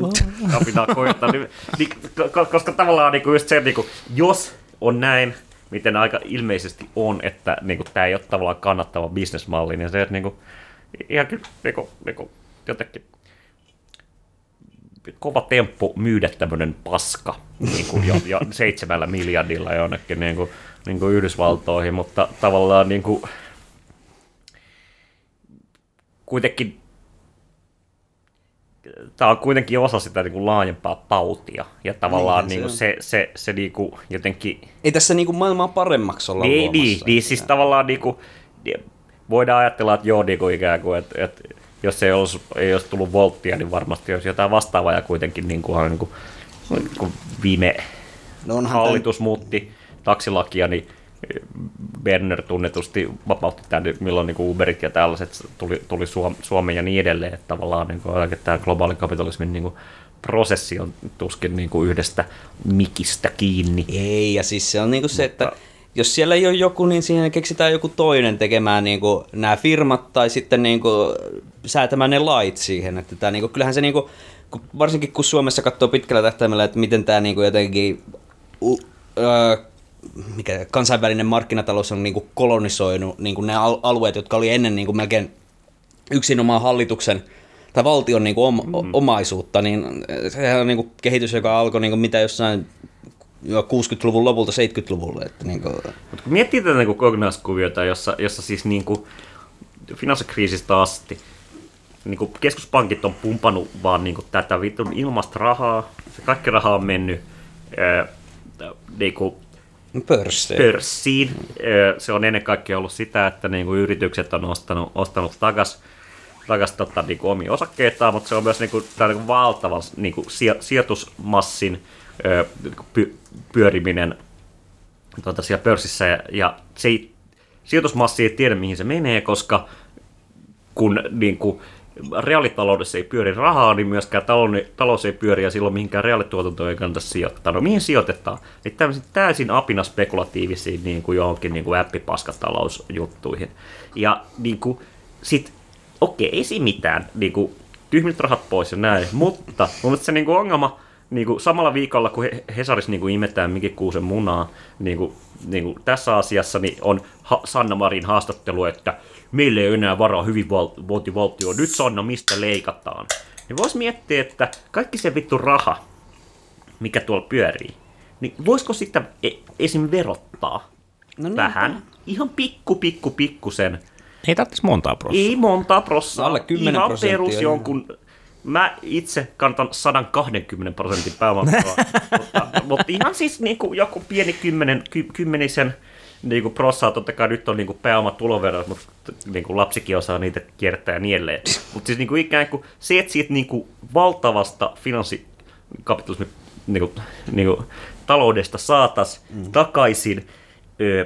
kapinaa koittaa, niin, niin, ko- koska tavallaan niin kuin just se, niin kuin, jos on näin, miten aika ilmeisesti on, että niin kuin, tämä ei ole tavallaan kannattava bisnesmalli, niin se, että niin kuin, ihan kyllä niin kuin, niin kuin, jotenkin kova temppu myydä tämmöinen paska niin kuin jo, jo seitsemällä miljardilla jonnekin niin kuin, niin kuin Yhdysvaltoihin, mutta tavallaan niin kuin, kuitenkin tämä on kuitenkin osa sitä niin kuin laajempaa tautia. Ja tavallaan Niinhän niin se kuin se, se, se niin kuin jotenkin... Ei tässä niin kuin maailmaa paremmaksi olla Niin, luomassa. niin, niin, siis tavallaan niin kuin, voidaan ajatella, että joo, niin kuin ikään kuin, että, että jos ei olisi, ei olisi tullut volttia, niin varmasti olisi jotain vastaavaa ja kuitenkin niin kuin, niin kuin, kun viime No hallitus muutti taksilakia, niin Berner tunnetusti vapautti tämän, milloin niin kuin Uberit ja tällaiset tuli, tuli Suom- Suomeen ja niin edelleen, että tavallaan niin kuin, tämä globaali kapitalismin niin kuin, prosessi on tuskin niin kuin yhdestä mikistä kiinni. Ei, ja siis se on niinku se, että jos siellä ei ole joku, niin siihen keksitään joku toinen tekemään niinku nämä firmat tai sitten niinku säätämään ne lait siihen. Että tää niinku, kyllähän se niinku, kun- varsinkin kun Suomessa katsoo pitkällä tähtäimellä, että miten tämä niinku jotenkin u, ö, mikä, kansainvälinen markkinatalous on niinku kolonisoinut niinku ne al- alueet, jotka oli ennen niinku melkein yksinomaan hallituksen tai valtion niin kuin om, mm. omaisuutta, niin sehän on niin kuin kehitys, joka alkoi niin kuin mitä jossain jo 60-luvun lopulta 70-luvulle. Että niin kuin, Mutta kun miettii tätä niin kokonaiskuviota, jossa, jossa siis niin kuin finanssikriisistä asti niin kuin keskuspankit on pumpannut vaan niin kuin tätä vitun ilmasta rahaa, se kaikki raha on mennyt ää, niin kuin pörssejä. pörssiin. Ö, Se on ennen kaikkea ollut sitä, että niin kuin yritykset on ostanut, ostanut takas, takas tota, niin kuin omia osakkeitaan, mutta se on myös niin kuin, tämä niin kuin valtavan niin kuin sijo- sijoitusmassin py, pyöriminen tota, siellä pörssissä. Ja, ja se ei, sijoitusmassi ei tiedä, mihin se menee, koska kun niin kuin, reaalitaloudessa ei pyöri rahaa, niin myöskään talous, talous ei pyöri ja silloin mihinkään reaalituotantoon ei kannata sijoittaa. No mihin sijoitetaan? Niin tämmöisiin täysin apina spekulatiivisiin niin kuin johonkin niin kuin äppipaskatalousjuttuihin. Ja niin kuin, sit, okei, ei siinä mitään, niin kuin, tyhmät rahat pois ja näin, mutta mun mielestä se niin kuin ongelma, niin kuin samalla viikolla, kun He- Hesaris niin kuin imetään Miki Kuusen munaa, niin kuin, niin kuin tässä asiassa niin on ha- Sanna Marin haastattelu, että meillä ei ole enää varaa hyvinvointivaltioon, nyt Sanna, mistä leikataan? Niin vois miettiä, että kaikki se vittu raha, mikä tuolla pyörii, niin voisiko sitä e- esim. verottaa No niin. vähän? Ihan pikku, pikku, pikkusen. Ei tarvitsisi montaa prosenttia. Ei montaa prossaa. Alle 10 Ihan perus jonkun... Mä itse kantan 120 prosentin pääomaveroa, mutta, mutta ihan siis niin kuin joku pieni kymmenen, ky, kymmenisen niin kuin prossaa, totta kai nyt on niin kuin pääomatulovero, mutta niin kuin lapsikin osaa niitä kiertää ja niin edelleen. Mutta siis niin kuin ikään kuin se, että siitä niin kuin valtavasta finanssikapitalismin niin kuin, niin kuin, taloudesta saatas mm. takaisin, ö,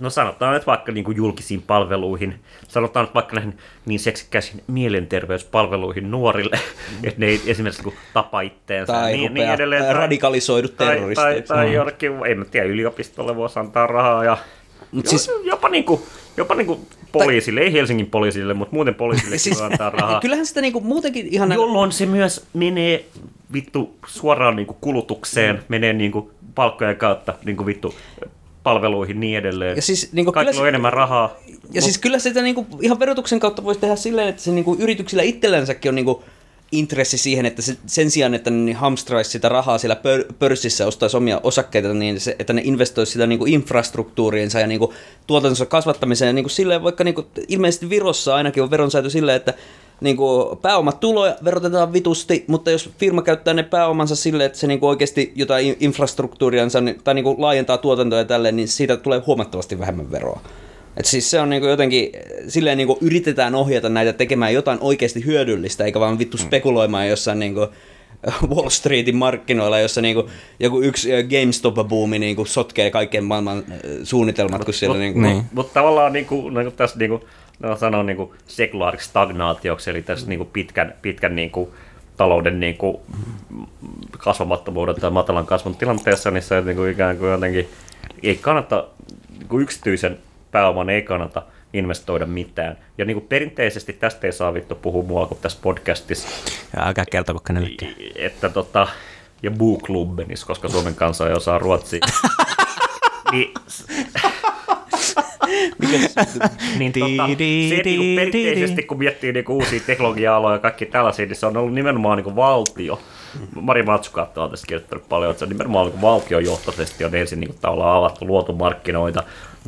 no sanotaan nyt vaikka niin kuin julkisiin palveluihin, sanotaan nyt vaikka näihin niin seksikkäisiin mielenterveyspalveluihin nuorille, mm. että ne ei esimerkiksi niin kuin tapa itteensä. Tai niin, niin edelleen, tai, radikalisoidut tai, terroristit. Tai, tai, tai jonnekin, ei mä tiedä, yliopistolle voisi antaa rahaa ja Mut siis- jopa, niin kuin, jopa niin kuin poliisille, ei Helsingin poliisille, mutta muuten poliisille siis, voi antaa rahaa. Kyllähän sitä niinku muutenkin ihan... Jolloin se myös menee vittu suoraan niin kuin kulutukseen, mm. menee niin kuin palkkojen kautta niin kuin vittu palveluihin niin edelleen. Ja siis niinku Kaikilla kyllä on enemmän rahaa. Ja siis kyllä sitä niinku, ihan verotuksen kautta voisi tehdä silleen, että se niinku yrityksillä itsellänsäkin on niinku intressi siihen, että se, sen sijaan, että ne hamstraisi sitä rahaa siellä pör, pörssissä, ostaisi omia osakkeita, niin se, että ne investoisi sitä niinku infrastruktuuriinsa ja niinku tuotantonsa kasvattamiseen. Ja niinku silleen, vaikka niinku, ilmeisesti Virossa ainakin on veronsäätö silleen, että niinku pääomatuloja verotetaan vitusti, mutta jos firma käyttää ne pääomansa silleen, että se niinku oikeasti jotain in- infrastruktuuriansa niin- tai niinku laajentaa tuotantoa ja tälleen, niin siitä tulee huomattavasti vähemmän veroa. Et siis se on niinku jotenkin, silleen niinku yritetään ohjata näitä tekemään jotain oikeasti hyödyllistä, eikä vaan vittu spekuloimaan jossain niinku Wall Streetin markkinoilla, jossa niinku joku yksi GameStop-buumi niinku sotkee kaiken maailman suunnitelmat, kun niinku... niin. Mutta tavallaan niin kuin, niin kuin tässä niin kuin, no, sanon niin sekulaariksi stagnaatioksi, eli tässä niin kuin pitkän, pitkän niin kuin, talouden niin kuin, kasvamattomuuden tai matalan kasvun tilanteessa, niin se niin kuin, ikään kuin jotenkin ei kannata, niin kuin yksityisen pääoman ei kannata investoida mitään. Ja niin kuin perinteisesti tästä ei saa vittu puhua mua kuin tässä podcastissa, Ja älkää kertoko kenellekään. että tota, ja Buklubbenis, koska Suomen kansa ei osaa ruotsia. niin, niin tota, se, niinku perinteisesti kun miettii niinku uusia teknologia-aloja ja kaikki tällaisia, niin se on ollut nimenomaan niinku valtio. Mari Matsukaatto on tässä kirjoittanut paljon, että se on nimenomaan niinku valtiojohtoisesti on ensin niinku tavallaan avattu, luotu markkinoita.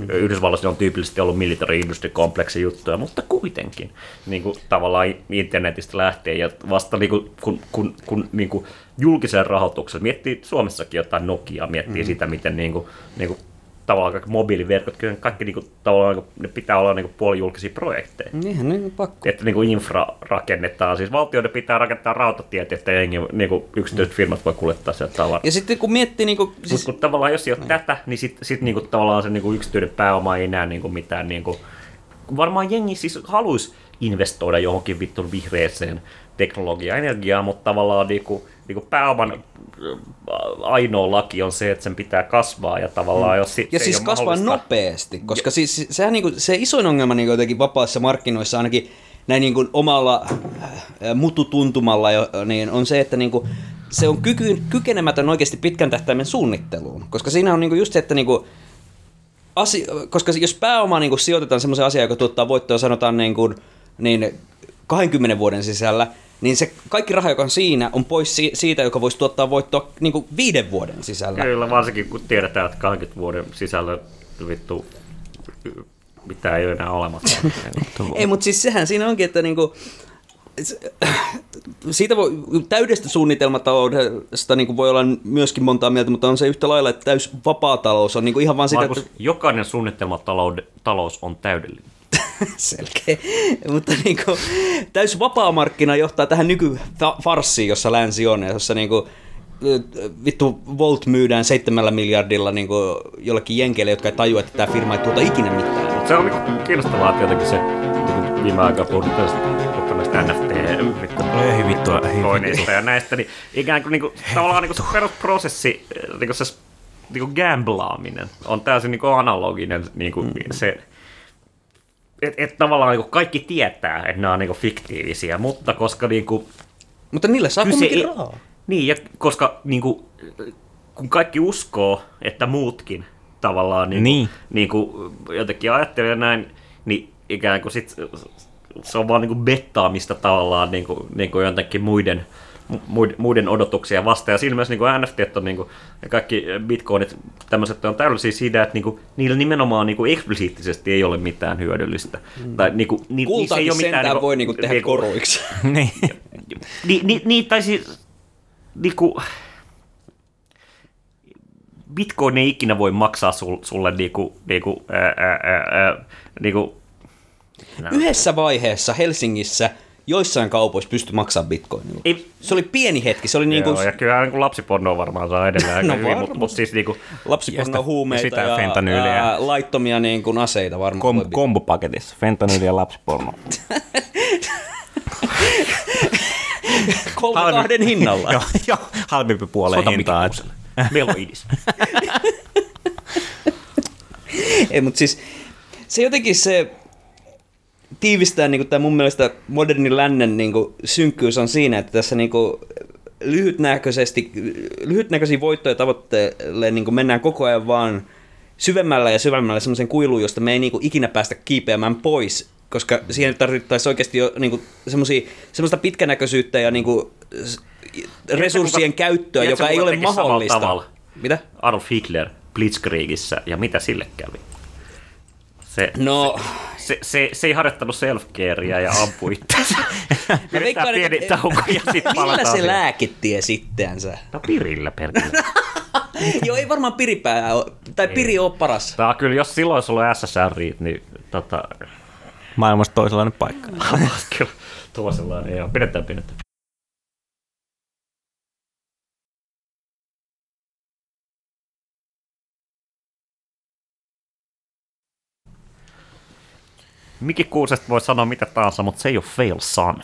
Yhdysvalloissa on tyypillisesti ollut military industry kompleksi juttuja, mutta kuitenkin niin kuin, tavallaan internetistä lähtee ja vasta niin kuin, kun, kun, kun niin kuin, julkisen rahoituksen, miettii Suomessakin jotain Nokia, miettii mm. sitä, miten niin kuin, niin kuin, tavallaan kaikki mobiiliverkot, kyllä kaikki niin kuin, tavallaan niin kuin, ne pitää olla niin kuin, puolijulkisia projekteja. Niinhän ne on pakko. Että niin kuin infra rakennetaan, siis valtioiden pitää rakentaa rautatiet, että jengi, niin kuin yksityiset firmat voi kuljettaa sieltä tavaraa. Ja sitten kun miettii niinku... Siis, Siis, Mutta kun tavallaan jos ei ole tätä, niin sitten sit niinku, tavallaan se niinku yksityinen pääoma ei enää niinku mitään. Niinku, varmaan jengi siis haluaisi investoida johonkin vittun vihreeseen teknologiaan, energiaan, mutta tavallaan niinku, niinku pääoman äh, ainoa laki on se, että sen pitää kasvaa ja tavallaan jos si- ja siis kasvaa mahdollista- nopeasti, koska siis sehän niinku, se isoin ongelma niinku jotenkin vapaassa markkinoissa ainakin näin niinku omalla äh, mututuntumalla jo, niin on se, että niinku, se on kyky, kykenemätön oikeasti pitkän tähtäimen suunnitteluun, koska siinä on niinku just se, että niinku, asi, koska jos pääoma niin sijoitetaan semmoiseen asiaan, joka tuottaa voittoa sanotaan niin, kuin, niin 20 vuoden sisällä, niin se kaikki raha, joka on siinä, on pois si- siitä, joka voisi tuottaa voittoa niin kuin viiden vuoden sisällä. Kyllä, varsinkin kun tiedetään, että 20 vuoden sisällä vittu mitä ei ole enää olemassa. Ei, mutta siis sehän siinä onkin, että niinku, siitä voi, täydestä suunnitelmataloudesta niin voi olla myöskin montaa mieltä, mutta on se yhtä lailla, että täys vapaa talous on niin ihan vaan sitä, Markus, että jokainen suunnitelmatalous on täydellinen. selkeä, mutta niin kuin, täys vapaa markkina johtaa tähän nykyfarssiin, jossa länsi on, ja jossa niin kuin, vittu Volt myydään seitsemällä miljardilla niin kuin, jollekin jenkeille, jotka ei tajua, että tämä firma ei tuota ikinä mitään. Mutta se on niinku kiinnostavaa, että jotenkin se niin viime aikoina puhuttu näistä NFT vittu, Ei vittua, ei koineista ja näistä, niin ikään kuin, niinku, tavallaan niinku se perusprosessi, niinku se niinku gamblaaminen on täysin niinku analoginen niinku mm. se, että et tavallaan niinku kaikki tietää, että nämä on niinku fiktiivisiä, mutta koska niinku, Mutta niillä saa Kyse kumminkin ei- rahaa. niin, ja koska niin kuin, kun kaikki uskoo, että muutkin tavallaan niin, Niin. niin kuin, jotenkin ajattelee näin, niin ikään kuin sit, se on vaan niin kuin bettaamista tavallaan niin kuin, niin kuin jotenkin muiden, muiden, odotuksia vastaan. Ja siinä myös niin kuin NFT on niin kuin, ja kaikki bitcoinit tämmöiset on täydellisiä siitä, että niin kuin, niillä nimenomaan niin kuin eksplisiittisesti ei ole mitään hyödyllistä. Mm. Tai, niin kuin, ni, niissä Kultaakin ei ole mitään, sentään niin kuin- voi niinku tehdä niin kuin- koruiksi. niin. niin, niin, niin tai siis, niinku, Bitcoin ei ikinä voi maksaa sul, sulle niinku, niinku, ää, ää, ää, ää, niinku, no, Yhdessä vaiheessa Helsingissä joissain kaupoissa pystyi maksamaan bitcoinilla. Ei- Se oli pieni hetki, se oli niin Joo, kuin ja kyllä niin lapsipornoa varmaan saa edelleen aika No hyvin, mutta varmasti. mut siis niin kuin, Ja lapsiporno huumeita sitä ja, fentanyyliä. ää, laittomia niin kuin aseita varmaan. Kom- kombopaketissa, fentanyli ja lapsiporno. Kolme kahden hinnalla. joo, joo, halvempi puoleen Soita hintaa. Mikki Kuuselle. Meillä on idis. Ei, mutta siis se jotenkin se tiivistää niin tämä mun mielestä modernin lännen niin kuin, synkkyys on siinä, että tässä niin kuin, lyhytnäköisesti, lyhytnäköisiä voittoja tavoitteelle niin kuin mennään koko ajan vaan syvemmällä ja syvemmällä semmoisen kuiluun, josta me ei niin kuin, ikinä päästä kiipeämään pois, koska siihen tarvittaisiin oikeasti jo niin kuin, semmoista pitkänäköisyyttä ja niin kuin, resurssien käyttöä, tiedätkö, joka ei kuka ole mahdollista. Mitä? Adolf Hitler Blitzkrigissä, ja mitä sille kävi? Se, No, se, se, se ei harjoittanut self-carea ja ampui itseänsä. Pidetään veikkaan, pieni että- tauko ja sitten Millä se siihen. lääkitti sitteensä? No pirillä perkele. Joo, ei varmaan piripää, tai piri ole paras. Tää on kyllä, jos silloin olisi ollut SSR, niin tota, Maailmasta toisenlainen paikka. kyllä tuo sellainen, joo, pidetään pidetään. Mikki Kuusesta voi sanoa mitä tahansa, mutta se ei ole fail son.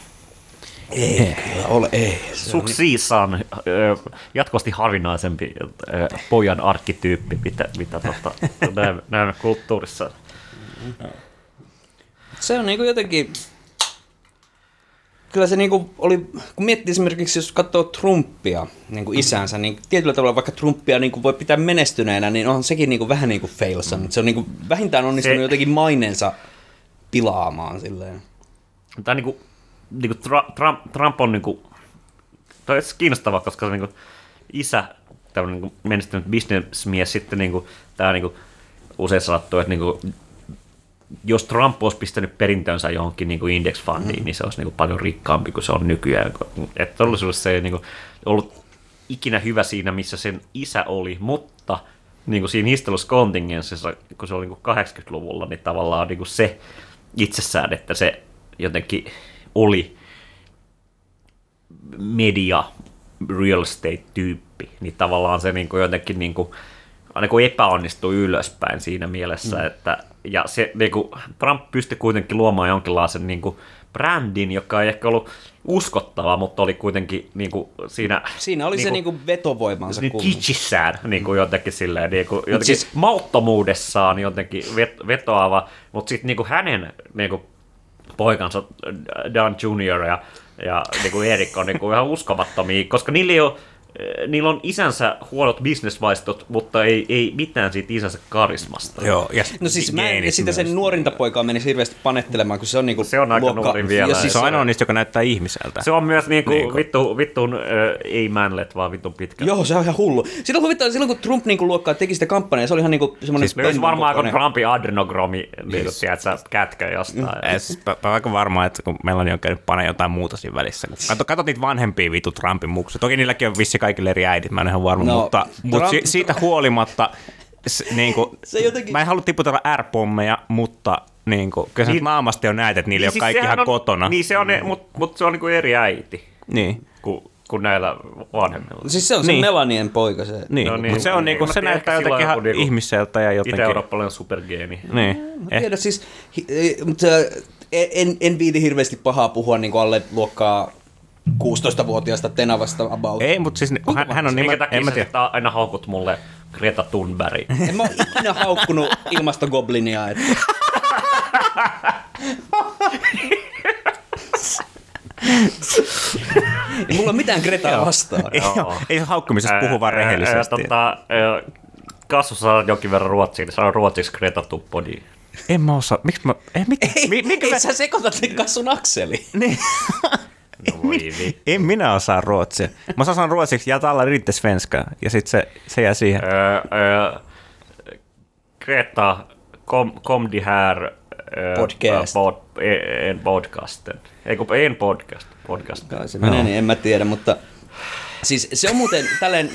Ei, kyllä ole, ei. Suksiisan jatkuvasti harvinaisempi pojan arkkityyppi, mitä, mitä tota, näemme, näemme kulttuurissa. Se on niinku jotenkin... Kyllä se niinku oli, kun miettii esimerkiksi, jos katsoo Trumpia niin kuin isänsä, niin tietyllä tavalla vaikka Trumpia niin kuin voi pitää menestyneenä, niin onhan sekin niin kuin vähän niin kuin failson. Se on niin kuin vähintään onnistunut Se- jotenkin maineensa pilaamaan silleen. Tämä niinku, niinku Tra- Trump, Trump on niinku, toi on kiinnostavaa, koska se niinku isä, tämmöinen niinku menestynyt bisnesmies, sitten niinku, tämä niinku, usein sanottu, että niinku, jos Trump olisi pistänyt perintönsä johonkin niinku index fundiin, mm. niin se olisi niinku paljon rikkaampi kuin se on nykyään. Että todellisuudessa se ei niinku ollut ikinä hyvä siinä, missä sen isä oli, mutta niin kuin siinä historiallisessa kontingenssissa, kun se oli niin kuin 80-luvulla, niin tavallaan niin kuin se itsessään, että se jotenkin oli media real estate-tyyppi, niin tavallaan se niin kuin jotenkin niin kuin, aina kuin epäonnistui ylöspäin siinä mielessä, mm. että ja se, niin kuin, Trump pystyi kuitenkin luomaan jonkinlaisen niin kuin, brändin, joka ei ehkä ollut uskottava, mutta oli kuitenkin niin kuin, siinä... Siinä oli se niinku vetovoimansa niin kitsissään niin kuin jotenkin silleen, niin kuin, jotenkin siis, mauttomuudessaan jotenkin vet, vetoava, mutta sitten niin kuin hänen niin kuin poikansa Dan Junior ja, ja niin kuin Erik on niin kuin ihan uskomattomia, koska niillä, ei ole, niillä on isänsä huonot bisnesvaistot, mutta ei, ei mitään siitä isänsä karismasta. Joo, ja No siis mä en sitä sen nuorinta poikaa menisi hirveästi panettelemaan, kun se on niinku Se on aika nuori vielä. Ja Siis siis se on ainoa niistä, joka näyttää ihmiseltä. Se on myös niin kuin, Niin niin kuin- vittu, vittun, äh, ei manlet, vaan vittun pitkä. Joo, se on ihan hullu. Silloin, huvittaa, silloin kun Trump niinku luokkaa teki sitä kampanjaa, se oli ihan niinku semmoinen... Siis myös varmaan kuin kokoinen- Trumpin adrenogromi, niin kuin, tiedätkö, kätkä jostain. Ja siis mä, mä oon aika varma, että kun Melania on käynyt paneen jotain muuta siinä välissä. Kun Kato, kato niitä vanhempia vitu Trumpin muksia. Toki niilläkin on vissi kaikille eri äidit, mä en ihan varma, No, mutta, mutta Trump- si, siitä huolimatta, s, niin kuin, Se jotenkin- mä en halua tiputella R-pommeja, mutta niin kuin, kyllä Niin- naamasti on näet, että niillä ei ole kaikki sehän ihan on, kotona. Niin se on, mutta mut se on niin kuin eri äiti Niin. kuin, kuin näillä vanhemmilla. Siis se on se Niin. Melanien poika se. Niin, No niin, niin, mutta se on niinku, se näyttää jotenkin ihan niinku ihmiseltä ja jotenkin. Itä-eurooppalainen supergeeni. Niin. Mä tiedän, siis, hi- eh, mutta en, en viiti hirveästi pahaa puhua niin kuin alle luokkaa 16-vuotiaasta Tenavasta about. Ei, mutta siis hän, hän on nimen, en mä tiedä. aina haukut mulle Greta Thunberg? En mä ikinä haukkunut ilmastogoblinia. Että... Ei mulla ole mitään Gretaa vastaan. Ei, Joo. ei se haukkumisesta puhu vaan rehellisesti. Tota, Kassu saa jonkin verran ruotsiin, niin sanoo ruotsiksi Greta Thunberg. En mä osaa. Miksi mä... Ei, mit, Ei, mi, mikä ei mä, sä sekoitat sen kassun akseli. niin. No voi vittu. En minä osaa ruotsia. Mä osaan ruotsiksi, ja täällä riitte svenska. Ja sit se, se jää siihen. Greta, kom, kom de här Podcast. Pod, en, en podcasten. Ei kun en podcast. podcast. Kai se menee, niin en mä tiedä, mutta Siis se on muuten tälleen,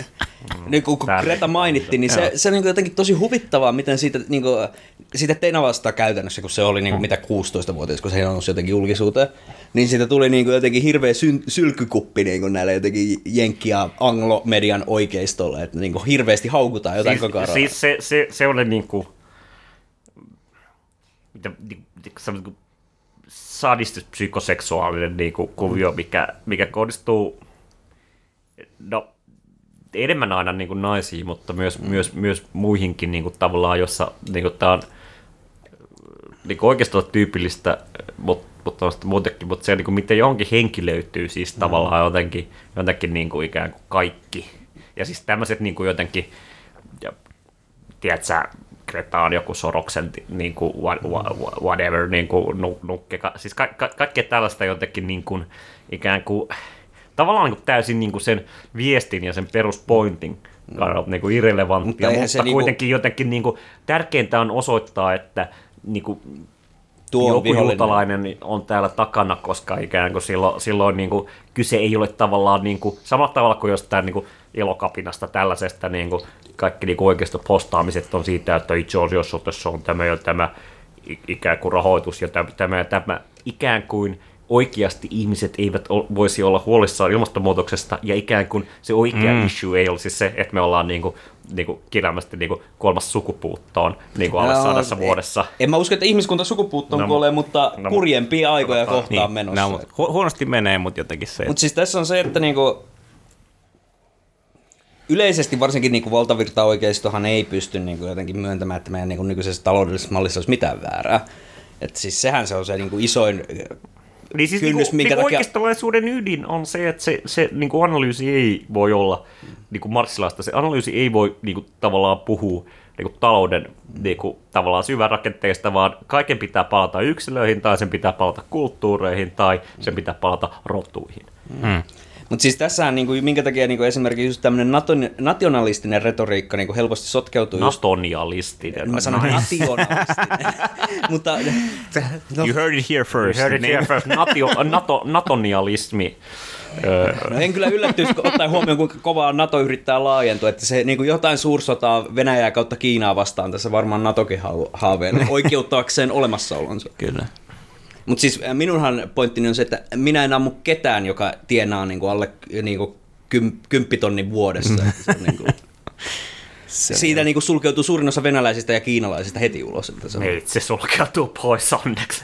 niin kun Tälleen. Greta mainitti, niin se, se on niin jotenkin tosi huvittavaa, miten siitä, niin kuin, siitä tenavasta käytännössä, kun se oli niin kuin, mitä 16-vuotias, kun se on jotenkin julkisuuteen, niin siitä tuli niin kuin, jotenkin hirveä syn, sylkykuppi niin kuin näille jotenkin jenkki- ja anglo-median oikeistolle, että niin kuin, hirveästi haukutaan jotain siis, koko ajan. siis se, se, se oli niinku, mitä, ni- ni- se on niinku sadistis psykoseksuaalinen niinku kuvio, mikä, mikä kohdistuu no, enemmän aina niinku naisiin, mutta myös, mm. myös, myös muihinkin niinku tavallaan, jossa niinku tämä on niinku oikeastaan tyypillistä, mutta mutta muutenkin, mutta se, niinku, miten johonkin henki löytyy siis mm. tavallaan jotenkin, jotenkin niinku ikään kuin kaikki. Ja siis tämmöiset niinku jotenkin, ja, tiedätkö sä, Greta on joku Soroksen niin kuin whatever, niin kuin nukke, ka- siis ka- ka- kaikkea tällaista jotenkin niin kuin, ikään kuin, tavallaan niin kuin täysin niin kuin sen viestin ja sen peruspointin kannalta niin kuin irrelevanttia, Mutta mutta, niinku- kuitenkin jotenkin niin kuin, tärkeintä on osoittaa, että niin kuin, Tuo joku vihollinen. juutalainen on täällä takana, koska ikään kuin silloin, silloin niin kuin, kyse ei ole tavallaan niin kuin, samalla tavalla kuin jostain niin kuin, elokapinasta tällaisesta, niin kuin, kaikki niin kuin oikeasta postaamiset on siitä, että itse asiassa tässä on tämä ja tämä ikään kuin rahoitus ja tämä, tämä ja tämä ikään kuin oikeasti ihmiset eivät ol, voisi olla huolissaan ilmastonmuutoksesta ja ikään kuin se oikea mm. issue ei olisi se, että me ollaan niin kuin, niin kuin kirjaimellisesti niin kuin kolmas sukupuuttoon niin kuin alle No, sadassa en- vuodessa. En mä usko, että ihmiskunta sukupuuttoon No, kuolee, mutta no, kurjempia aikoja katsotaan. kohtaan menossa. No, mutta hu- huonosti menee, mutta jotenkin se. Mutta siis tässä on se, että niinku, yleisesti varsinkin niinku valtavirtaoikeistohan ei pysty niinku jotenkin myöntämään, että meidän niinku nykyisessä taloudellisessa mallissa olisi mitään väärää. Et siis sehän se on se niinku isoin Niin siis kynnys, niinku, minkä niinku takia- oikeistolaisuuden ydin on se, että se, se niinku analyysi ei voi olla niinku marssilaista. Se analyysi ei voi niinku, tavallaan puhua niinku, talouden niinku, tavallaan syvärakenteesta, vaan kaiken pitää palata yksilöihin, tai sen pitää palata kulttuureihin, tai sen pitää palata rotuihin. Mutta siis tässähän, niinku, minkä takia niinku, esimerkiksi just tämmöinen nationalistinen retoriikka niinku, helposti sotkeutuu just... Natonialistinen. Mä sanoin nationalistinen. Mutta You heard it here first. Heard it Niin. here first. Natio, nato, natonialismi. No en kyllä yllättyisi, kun ottaen huomioon, kuinka kovaa NATO yrittää laajentua, että se niinku, jotain suursotaa Venäjää kautta Kiinaa vastaan tässä varmaan NATOkin haaveilee oikeuttaakseen olemassaolonsa. Kyllä. Mutta siis äh, minunhan pointtini on se, että minä en ammu ketään, joka tienaa niinku alle niinku kym, kymppitonnin vuodessa. Että Se on niinku, siitä niinku sulkeutuu suurin osa venäläisistä ja kiinalaisista heti ulos. Että se on, Meitä se sulkeutuu pois onneksi.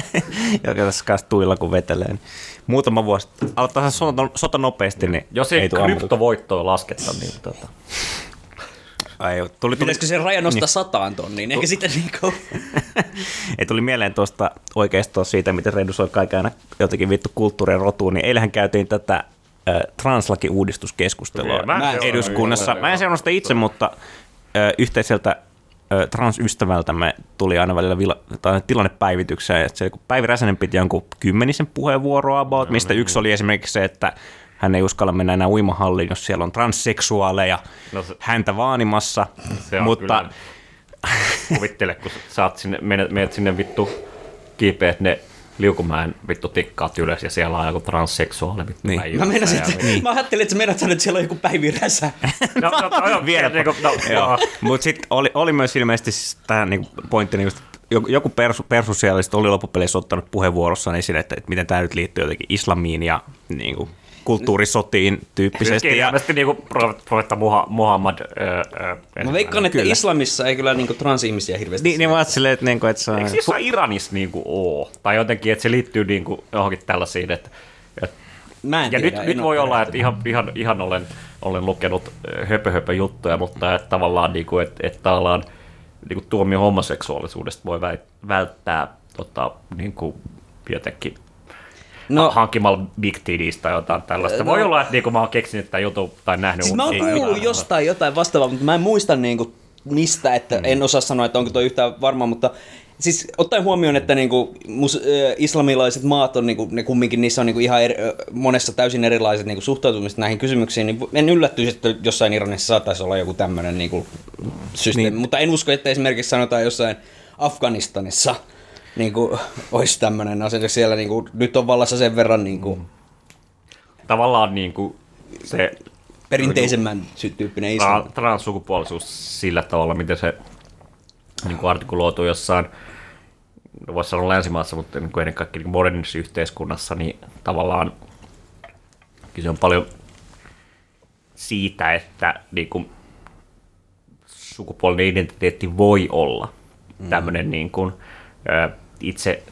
Joka tässä kanssa tuilla kun vetelee. niin Muutama vuosi. Aloittaa se sota, sota nopeasti, niin Jos ei, ei kryptovoittoa lasketa, niin tota, Ai, tuli, tuli, Pitäisikö se raja nostaa sataan tonniin? Eikä sitten niinku... ei tuli mieleen tuosta oikeastaan siitä, miten redusoi kaiken aina jotenkin vittu kulttuuria rotuun, niin eilähän käytiin tätä äh, translaki-uudistuskeskustelua Mä en Mä- eduskunnassa. Mä en seurannut sitä itse, mutta äh, yhteiseltä äh, transystävältämme tuli aina välillä tai tilannepäivitykseen, että se, kun Päivi Räsänen piti jonkun kymmenisen puheenvuoroa about, mistä yksi oli esimerkiksi se, että hän ei uskalla mennä enää uimahalliin, jos siellä on transseksuaaleja No se- häntä vaanimassa. Se on mutta kyllä, kuvittele, kun saat sinne, menet, menet sinne vittu, kiipeät ne liukumäen vittu tikkaat ylös ja siellä on joku transseksuaali vittu Niin. päivässä Mä, meinasin, ja että, vittu. mä ajattelin, että sä meinaat sanoa, että siellä on joku Päivi Räsä. No, no, no, no, Vielä. niinku, no. Mutta sitten oli, oli myös ilmeisesti siis tähän niin pointtini just, joku, joku persu, persusialista oli loppupeleissä ottanut puheenvuorossaan esille, että, että miten tämä nyt liittyy jotenkin islamiin ja niin kuin, kulttuurisotiin tyyppisesti. Ja, Kirjaimesti niinku profetta, profetta Muha- Muhammad. Öö, öö, Mä veikkaan, että Kyllä. islamissa ei kyllä niinku transihmisiä hirveästi. niin, niin mä ajattelin, että, niin kuin, että se on... Eikö jossain Iranissa niinku oo? Tai jotenkin, että se liittyy niinku johonkin tällaisiin, että, että Mä en ja tiedä, nyt, en nyt voi olla, että ihan, ihan, ihan olen, olen lukenut höpö, höpö juttuja, mutta että tavallaan, niin kuin, että, että tavallaan niin kuin tuomio homoseksuaalisuudesta voi välttää tota, niin kuin, jotenkin No, no, hankkimalla big titties tai jotain tällaista. No- Voi olla, että niin kuin mä oon keksinyt tämän jutun tai nähnyt siis mä oon kuullut jotain. jostain jotain vastaavaa, mutta mä en muista niinku mistä, että Mm. en osaa sanoa, että onko toi yhtään varma, mutta siis ottaen huomioon, että niinku mus, äh, islamilaiset maat on niinku, ne kumminkin, niissä on niinku ihan eri, monessa täysin erilaiset niinku suhtautumiset näihin kysymyksiin, niin en yllättyisi, että jossain Iranissa saattaisi olla joku tämmöinen niinku systeemi, niin. mutta en usko, että esimerkiksi sanotaan jossain Afganistanissa niin kuin, olisi tämmöinen asia, siellä niin kuin, nyt on vallassa sen verran niin kuin, Tavallaan niin kuin, se perinteisemmän sy- tyyppinen tra- islam. transsukupuolisuus sillä tavalla, miten se niin kuin artikuloituu jossain, no voisi sanoa länsimaassa, mutta niin kuin ennen kaikkea niin modernissa yhteiskunnassa, niin tavallaan kyse on paljon siitä, että niin kuin, sukupuolinen identiteetti voi olla tämmöinen niin kuin, itse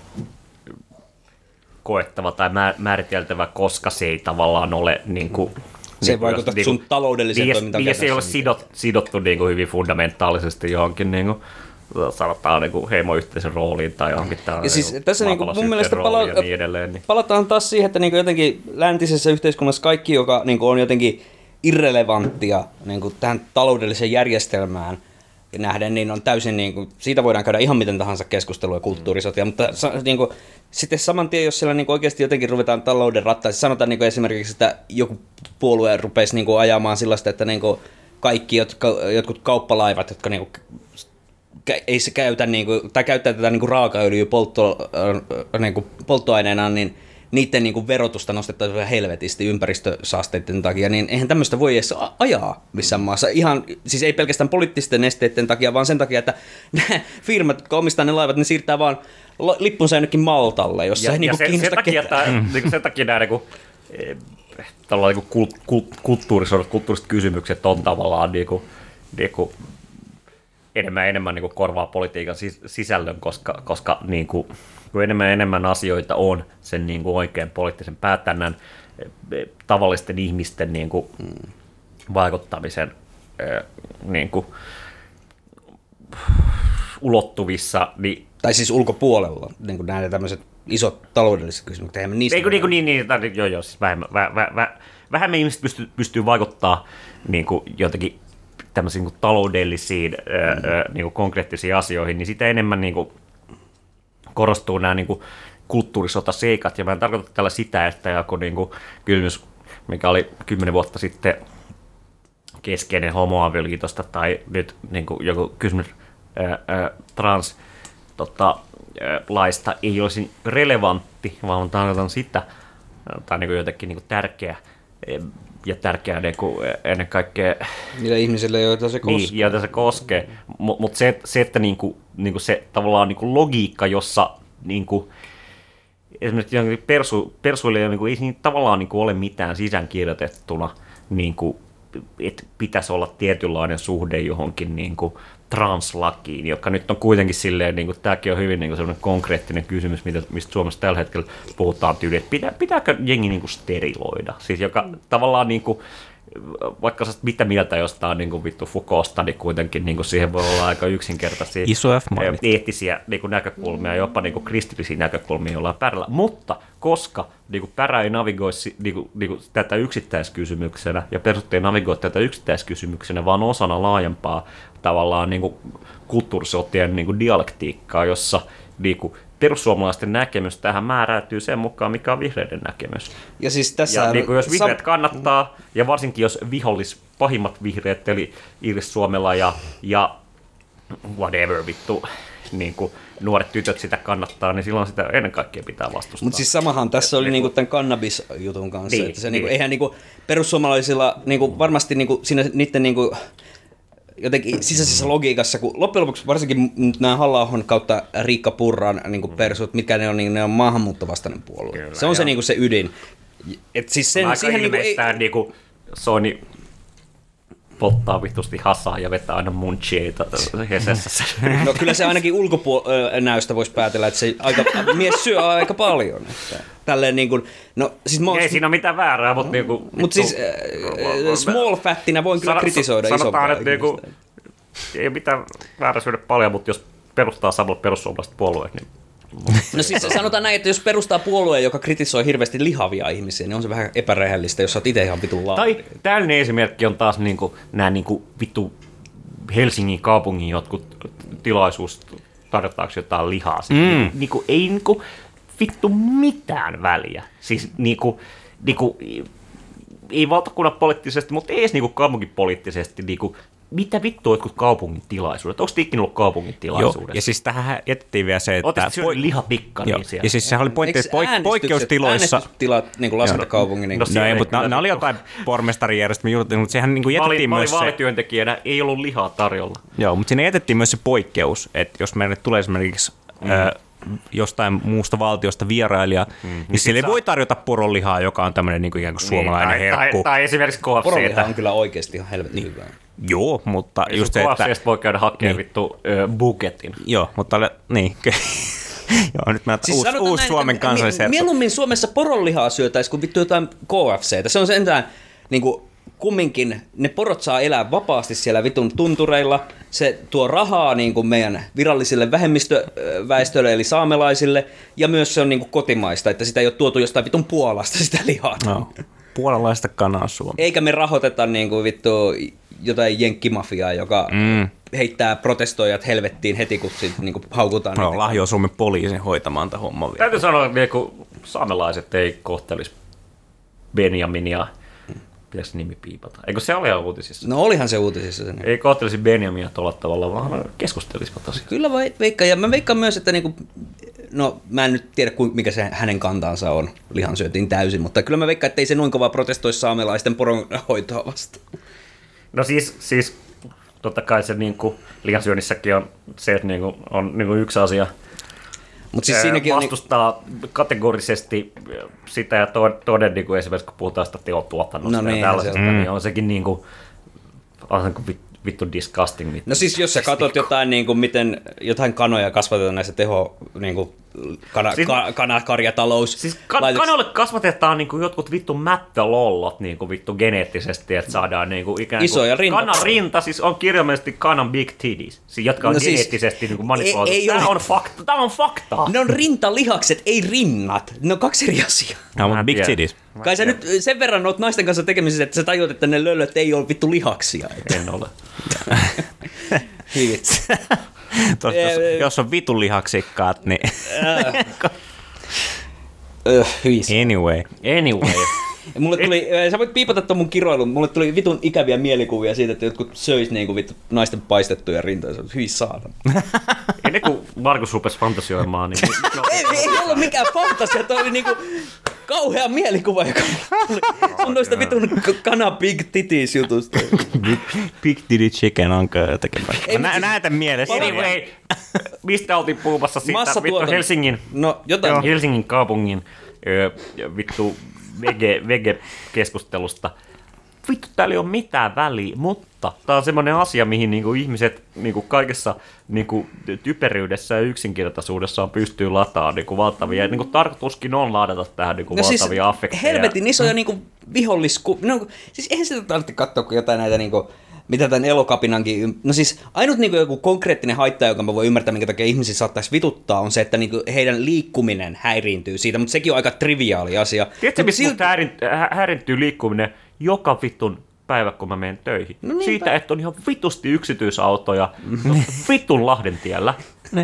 koettava tai mä- määriteltävä, koska se ei tavallaan ole niin kuin, Se ei niin kuin, vaikuta jos- sun taloudelliseen niin, toimintaan niin, se ei ole sidot, sidottu niin kuin hyvin fundamentaalisesti johonkin niin kuin, sanotaan niin kuin heimoyhteisön rooliin tai johonkin tähän Ja siis tässä niinku mun mielestä pala- niin edelleen. Niin. Palataan taas siihen, että niinku jotenkin läntisessä yhteiskunnassa kaikki, joka niinku on jotenkin irrelevanttia niinku tähän taloudelliseen järjestelmään nähden, niin on täysin, niinku, siitä voidaan käydä ihan miten tahansa keskustelua ja kulttuurisotia, mutta sa, niinku, sitten saman tien, jos siellä niinku oikeasti jotenkin ruvetaan talouden rattaisiin, sanotaan niinku esimerkiksi, että joku puolue rupeisi niinku ajamaan sellaista, että niinku kaikki jotka, jotkut kauppalaivat, jotka niinku kä- ei se käytä niinku, tai käyttää tätä niinku raakaöljyä poltto, äh, niinku polttoaineena, niin niiden niinku verotusta nostettaisiin helvetisti ympäristösaasteiden takia, niin eihän tämmöistä voi edes ajaa missään maassa. Ihan, siis ei pelkästään poliittisten esteiden takia, vaan sen takia, että nämä firmat, jotka omistaa ne laivat, ne siirtää vaan lippunsa jonnekin Maltalle, jossa Ja, ei ja niinku sen, sen, takia, tää, niin kuin sen takia nämä niin kuin, eh, tavallaan niin kuin kult, kult, kulttuuriset, kulttuuriset kysymykset on tavallaan niin kuin, niin kuin, enemmän enemmän niin kuin korvaa politiikan sis- sisällön, koska, koska niin kuin, kun enemmän ja enemmän asioita on sen niin kuin oikein poliittisen päätännän eh, eh, tavallisten ihmisten niin kuin, vaikuttamisen eh, niin kuin, ulottuvissa, niin Tai siis ulkopuolella, niin kuin nämä tämmöiset isot taloudelliset kysymykset. Eihän niistä Eikö niin, niin, niin, tai, joo, joo, siis vähemmän, vä, vä, vä, vähemmän ihmiset pystyy, pystyy vaikuttaa niin kuin, jotenkin tämmöisiin niin kuin, taloudellisiin, mm. ö, niin kuin, konkreettisiin asioihin, niin sitä enemmän niin kuin, korostuu nämä niin kuin, kulttuurisota-seikat, ja mä en tarkoita tällä sitä, että joku niin kuin, kylmys, mikä oli kymmenen vuotta sitten keskeinen homoavioliitosta, tai nyt niin kuin, joku kysymys trans tota, ää, laista ei olisi relevantti, vaan tarkoitan sitä, tai niin kuin jotenkin niin tärkeä, ja tärkeää niin kuin, eh, ennen kaikkea Niille ihmisille, joita se koskee. niin, joita se koskee. Mutta mut se, se, että niinku, niinku se tavallaan niinku logiikka, jossa niinku, esimerkiksi johonkin persu, persuille ei, niinku, ei siinä tavallaan niinku ole mitään sisäänkirjoitettuna, niinku, että pitäisi olla tietynlainen suhde johonkin niinku, translakiin, joka nyt on kuitenkin silleen, niin kuin, tämäkin on hyvin niin kuin sellainen konkreettinen kysymys, mitä, mistä Suomessa tällä hetkellä puhutaan tyyli, että pitää, pitääkö jengi niin kuin steriloida, siis joka mm. tavallaan niin kuin, vaikka sä mitä mieltä jostain niin kuin vittu Foucault'sta, niin kuitenkin niin kuin siihen voi olla aika yksinkertaisia Iso F mainittu. eettisiä niin kuin näkökulmia, jopa niin kuin kristillisiä näkökulmia jollain pärällä. Mutta koska niin kuin pärä ei navigoi niin kuin, niin kuin tätä yksittäiskysymyksenä ja perustet ei navigoi tätä yksittäiskysymyksenä, vaan osana laajempaa tavallaan niin kuin kulttuurisotien niin kuin dialektiikkaa, jossa niin kuin perussuomalaisten näkemys tähän määräytyy sen mukaan, mikä on vihreiden näkemys. Ja siis tässä... Ja niin kuin jos vihreät sam- kannattaa, ja varsinkin jos vihollis, pahimmat vihreät, eli Iiris Suomella ja, ja whatever vittu, niin kuin nuoret tytöt sitä kannattaa, niin silloin sitä ennen kaikkea pitää vastustaa. Mutta siis samahan tässä oli niinku tämän kannabis-jutun kanssa, Niin, että se niin. niinku, eihän niinku perussuomalaisilla niinku varmasti niinku siinä niiden niinku jotenkin sisäisessä logiikassa, kun loppujen lopuksi varsinkin nyt nämä halla kautta Riikka Purran niin persut, mitkä ne on, niin ne on maahanmuuttovastainen puolue. Kyllä, se on se, niin kuin se ydin. Et siis sen, Aika siihen niin kuin, ei, ilmeistään niin kuin Sony polttaa vitusti hasaa ja vetää aina munchieita hesessä. no kyllä se ainakin ulkonäöstä voisi päätellä, että se aika, mies syö aika paljon. Että, tälleen niin kuin, no siis mä oon- Ei siinä ole mitään väärää, mutta niinku... Mutta siis äh, small fattina voin kyllä kritisoida Sanotaan, isompaa että niinku, ihmistä. ei ole mitään väärää syödä paljon, mutta jos perustaa samalla perussuomalaiset puolueet, niin No siis sanotaan näin, että jos perustaa puolueen, joka kritisoi hirveästi lihavia ihmisia, niin on se vähän epärehellistä, jos sä oot itse ihan vitun laa. Tai täydellinen esimerkki on taas niinku, nämä niinku, vittu Helsingin kaupungin jotkut tilaisuus tarjotaanko jotain lihaa. Siis, mm. niinku, ei niinku, vittu mitään väliä. Siis niinku, niinku, ei valtakunnan poliittisesti, mutta ei edes niinku kaupunkipoliittisesti niinku, mitä vittua jotkut kaupungin tilaisuudet? Onko ikinä ollut kaupungin Joo, tilaisuudessa? ja siis tähän jätettiin vielä se, että... Oletteko syönyt lihapikkari Joo, siellä? ja siis sehän oli pointti, että poik- poikkeustiloissa... Äänestystilat niin kuin lasketa kaupungin. Niin no kuin, siellä No ei, mutta kyllä nämä oli jotain pormestarijärjestelmä juttu, mutta sehän niin Mä olin, jätettiin mä olin myös se... vaalityöntekijänä, ei ollut lihaa tarjolla. Joo, mutta siinä jätettiin myös se poikkeus, että jos meille tulee esimerkiksi mm. ö, jostain muusta valtiosta vierailija, mm. niin sille ei saa- voi tarjota poronlihaa, joka on tämmöinen niin ikään kuin suomalainen niin, tai, herkku. Tai, tai esimerkiksi Poronliha KFC. on kyllä oikeasti ihan helvetin hyvää. Joo, mutta just se, että... Voi käydä hakemaan Niin. vittu ö, buketin. Joo, mutta niin. Joo, nyt mä siis uusi, sanotaan uusi näin, Suomen että kansallisherkku. Mieluummin Suomessa poronlihaa syötäisiin kuin vittu jotain KFCtä. Se on sentään niin kuin, kumminkin, ne porot saa elää vapaasti siellä vitun tuntureilla. Se tuo rahaa niin kuin meidän virallisille vähemmistöväestölle, eli saamelaisille, ja myös se on niin kuin kotimaista, että sitä ei ole tuotu jostain vitun Puolasta sitä lihaa. No, puolalaista kanaa Suomi. Eikä me rahoiteta niin kuin vittu jotain jenkkimafiaa, joka mm. heittää protestoijat helvettiin heti, kun sit, niin kuin haukutaan. No, lahjoa Suomen poliisin hoitamaan tämän homman vielä. Täytyy sanoa, että kun saamelaiset ei kohtelisi Benjaminia, pitäisi nimi piipata. Eikö se ole uutisissa? No olihan se uutisissa se. Ei kohtelisi Benjamia tuolla tavalla, vaan keskustelisivat tosiaan. Kyllä vai, veikka, ja mä veikkaan myös, että niinku, no mä en nyt tiedä mikä se hänen kantaansa on, lihan syötiin täysin, mutta kyllä mä veikkaan, että ei se noin kova protestoi saamelaisten poronhoitoa vastaan. No siis, siis totta kai se niin kuin, lihansyönnissäkin on se, että niin kuin, on niin kuin yksi asia, Mutta siis siinäkin on, niinku, vastustaa kategorisesti sitä ja to- toden, niin kuin esimerkiksi kun puhutaan sitä teotuotannosta No ja niinhän tällaisesta, se on. niin on sekin niin kuin, on se kuin vittu disgusting. Vittu. no siis jos sä katsot jotain, niinku, miten jotain kanoja kasvatetaan näissä teho, niinku, kana, Siis- siis, ka, kanakarjatalous. Siis kan- laitoks- kanoille kasvatetaan niinku jotkut vittu mättölollot niinku vittu geneettisesti, että saadaan niinku ikään kuin... Isoja rinta- Kanan rinta siis on kirjaimellisesti kanan big titties, siis, jotka on No no siis- geneettisesti niinku manipuloitu. ei Tämä ole- on fakta, tämä on faktaa. Ne on rintalihakset, ei rinnat. Ne on kaksi eri asiaa. No, Mä mutta en Big. Titties. Kai sä nyt sen verran oot naisten kanssa tekemisissä, että sä tajuat, että ne löllöt ei ole vittu lihaksia. En ole. Tos, jos, jos on vitun lihaksikkaat, niin Öh, anyway. Anyway. Mulle tuli, sä voit piipata ton mun kiroilun, mulle tuli vitun ikäviä mielikuvia siitä, että jotkut söis niinku vittu naisten paistettuja rintoja, se on hyvin saatana. Ennen kuin Markus rupesi fantasioimaan, niin ei, ei ollut mikään fantasia, toi oli niinku kauhea mielikuva, joka tuli sun noista vitun kana big titties jutusta. Big, big Titty Chicken on jotenkin. Ei, Mä mut siis- nä, näytän mielessä. anyway, mistä oltiin puhumassa siitä vittu. Helsingin, No, jotain. Helsingin kaupungin ö, vittu vege, vege-keskustelusta. Vittu, täällä ei ole mitään väliä, mutta tämä on semmoinen asia, mihin niinku ihmiset niinku kaikessa niinku typeryydessä ja yksinkertaisuudessaan pystyy lataamaan niinku valtavia. Ja niinku tarkoituskin on ladata tähän niinku No siis valtavia affekteja. helvetin isoja niinku vihollisku... No, siis eihän sitä tarvitse katsoa, kun jotain näitä niinku mitä tämän elokapinankin... No siis ainut niinku joku konkreettinen haitta, joka mä voin ymmärtää, minkä takia ihmisiä saattaisi vituttaa, on se, että niinku heidän liikkuminen häiriintyy siitä, mutta sekin on aika triviaali asia. Tiedätkö, Mut mistä silti- silti... häirin, hä- häirintyy liikkuminen joka vittun päivä, kun mä menen töihin? No niinpä. Siitä, että on ihan vitusti yksityisautoja vitun Lahden tiellä.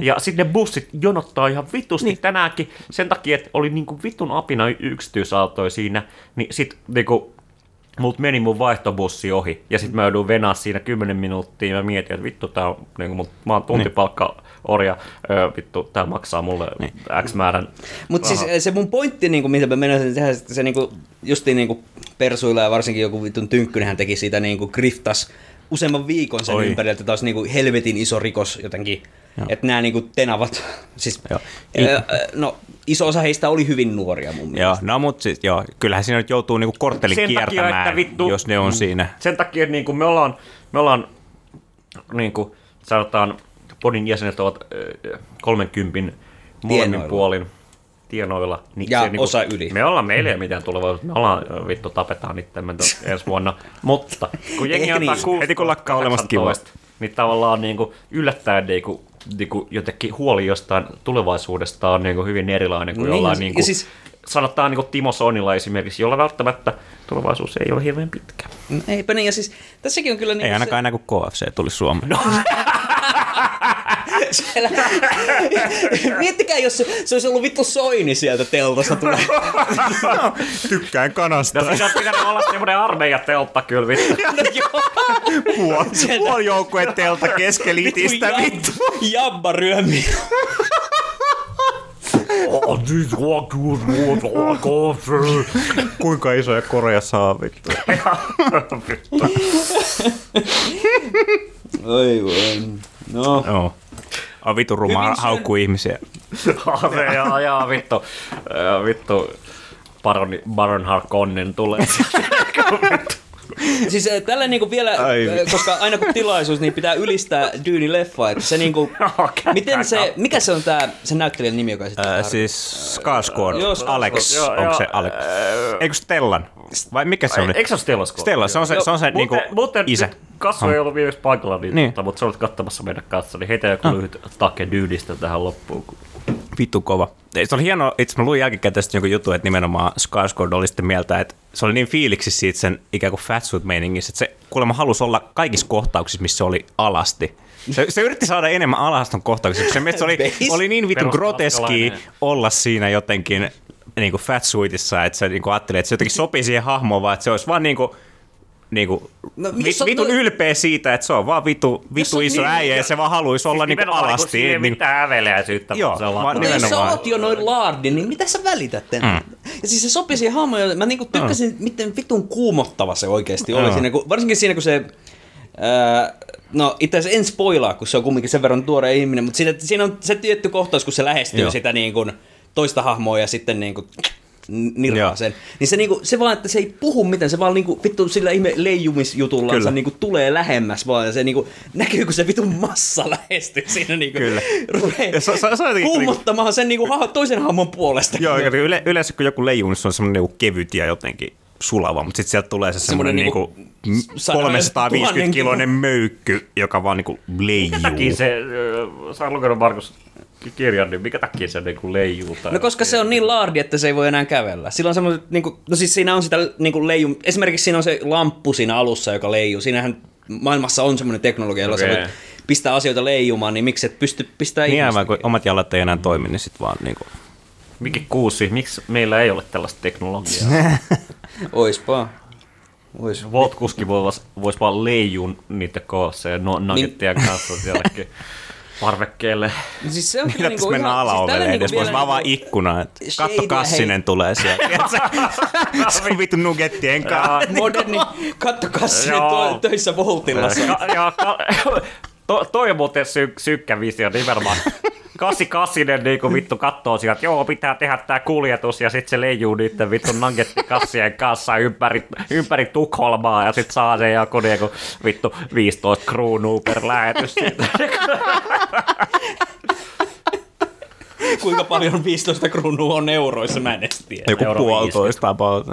Ja sitten ne bussit jonottaa ihan vitusti niin. tänäänkin sen takia, että oli niinku vitun apina yksityisautoja siinä, niin sit niinku Multa meni mun vaihtobussi ohi, ja sitten mä joudun venaa siinä 10 minuuttia, ja mä mietin, että vittu, tää on, niin mut, mä oon tuntipalkka orja, öö, vittu, tää maksaa mulle X määrän Mutta siis se mun pointti, niin kuin, mitä mä menen tehdä, että se niin kuin, justiin niin kuin persuilla ja varsinkin joku vitun tynkkynenhän teki siitä niin kuin griftas useamman viikon sen Oi. ympärillä, että taas niin kuin helvetin iso rikos jotenkin. Että nämä niin tenavat, siis Joo. No iso osa heistä oli hyvin nuoria mun mielestä. Joo, no mutta siis, joo, kyllähän siinä nyt joutuu niinku korttelin Sen takia, kiertämään, että vittu- jos ne on Mm. siinä. Sen takia, että niin kuin me ollaan, me ollaan niin kuin sanotaan, podin jäsenet ovat ö, 30 molemmin Tienoilla. puolin tienoilla. Niin Ja se, niin kuin, osa yli. Me ollaan, meillä ei mitään tulevaisuutta. Me ollaan, vittu, tapetaan itsemme ensi vuonna. Mutta kun jengi antaa niin. 16, Heti kun lakkaa olemasta kivaa. 18, niin tavallaan niin kuin yllättäen niin kuin, niin kuin jotenkin huoli jostain tulevaisuudesta on niin kuin hyvin erilainen kuin Niin, jollain niin kuin, siis- sanotaan niin kuin Timo Soinilla esimerkiksi, jolla välttämättä tulevaisuus ei ole hirveän pitkä. No, Eipä niin, ja siis tässäkin on kyllä niin Ei ainakaan enää kuin KFC tuli Suomeen. No. siellä. Miettikää, jos se, se olisi ollut vittu soini sieltä teltasta tulee. Tykkään kanasta. No siinä on pitänyt olla semmoinen armeijateltta kyllä vittu. No joo. Puol, Sieltä- puoljoukkueen teltta keskelitistä Jab- vittu. Jabba ryömi. Kuinka isoja koreja saa vittu? Oi voi. No. Joo. On vittu ruma haukkuu ihmisiä. Se ajaa, ajaa vittu, vittu Baron, Baron Harkonnen tulee. Siis äh, tällä niinku vielä, Ai äh, vittu. koska aina kun tilaisuus, niin pitää ylistää Dyyni leffa, että se niinku, miten se, mikä se on tää, se näyttelijän nimi, joka sitten Äh, siis Skarsgård, Joo, Skarsgård. Alex, Joo, onko joo, se Alex? Eikö Stellan? Vai mikä se on? Eikö se ole Stellan Scott? Stella, se on se, se, on se niinku muuten isä. nyt Kasvu ei ollut viimeksi paikalla, niin, Niin. Mutta, mutta sä olet katsomassa meidän kanssa, niin heitä joku lyhyt take dyydistä tähän loppuun. kun- Vittu kova. Se oli hieno, itse mä luin jälkikäteen tästä jonkun jutun, että nimenomaan Skarsgård oli sitten mieltä, että se oli niin fiiliksi siitä sen ikään kuin fatsuit-meiningissä, että se kuulemma halusi olla kaikissa kohtauksissa, missä se oli alasti. Se, se yritti saada enemmän alaston kohtauksia, koska se oli, oli niin vittu groteski olla siinä jotenkin niin kuin fatsuitissa, että se niin kuin ajatteli, että se jotenkin sopii siihen hahmoon, vaan että se olisi vaan niin kuin, niin kuin, No, on vitun toi- ylpeä siitä, että se on vaan vitu, vitu on iso niin- äijä ja se vaan haluaisi olla niin kuin Nimenomaan, kun alasti. ei niin- mitään häveliäisyyttä. Joo, kun se on vaan. No jos sä oot jo noin laardi, niin mitä sä välität mm. Ja siis se sopi siihen hahmoon, ja mä niinku tykkäsin, miten vitun kuumottava se oikeasti oli Joo. siinä, kun, varsinkin siinä kun se, ää, no itse asiassa en spoilaa, kun se on kumminkin sen verran tuore ihminen, mutta siinä, siinä on se tietty kohtaus, kun se lähestyy Joo. sitä niin kuin, toista hahmoa ja sitten niin kuin, nirhaa sen. Niin se, niinku, se vaan, että se ei puhu mitään, se vaan niinku, vittu sillä ihme leijumisjutulla se Kyllä. niinku, tulee lähemmäs vaan ja se niinku, näkyy, kun se vitun massa lähestyy siinä niinku, Kyllä. rupeaa se- se- se kuumottamaan sen niinku, toisen hahmon puolesta. Joo, yle, yleensä kun joku leijuu, niin se on semmoinen niinku kevyt ja jotenkin sulava, mutta sitten sieltä tulee se semmoinen niinku, niinku niinku sadan- 350 tuhannen kiloinen möykky, joka vaan niinku leijuu. takia se, äh, sä lukenut Markus kirjan, niin mikä takia se niinku leijuu? Tai No koska se on niin laardi, että se ei voi enää kävellä. Sillä on semmoiset, niinku, no siis siinä on sitä niinku leiju, esimerkiksi siinä on se lamppu siinä alussa, joka leijuu. Siinähän maailmassa on semmoinen teknologia, jolla Okei. sä voit pistää asioita leijumaan, niin miksi et pysty pistää Niin ihmistä? aivan, kun omat jalat ei enää toimi, niin sitten vaan niinku... Mikä kuusi, miksi meillä ei ole tällaista teknologiaa? Oispa. Ois. Voltkuski voisi vois vaan leijua niiden koossa ja no, nuggettien Niin. kanssa sielläkin parvekkeelle. No Siis se on Millä tässä mennään alaovelle edes, voisi vaan vaan ikkuna, että Shadea, Kassinen hei. tulee sieltä. Se on vittu nugettien kanssa. Moderni kattokassinen Joo. to, töissä Voltilla. Ka- ja, ka- to, toi on muuten sy- synkkä visio nimenomaan. Kassi Kassinen niin kuin vittu kattoo sieltä, että joo, pitää tehdä tää kuljetus, ja sitten se leijuu niiden vittu nuggettikassien kanssa ympäri, ympäri Tukholmaa, ja sitten saa sen joku niinku vittu 15 kruunua per lähetys. Kuinka paljon 15 kruunua on euroissa, mä en edes tiedä. Joku Euro puolitoista about.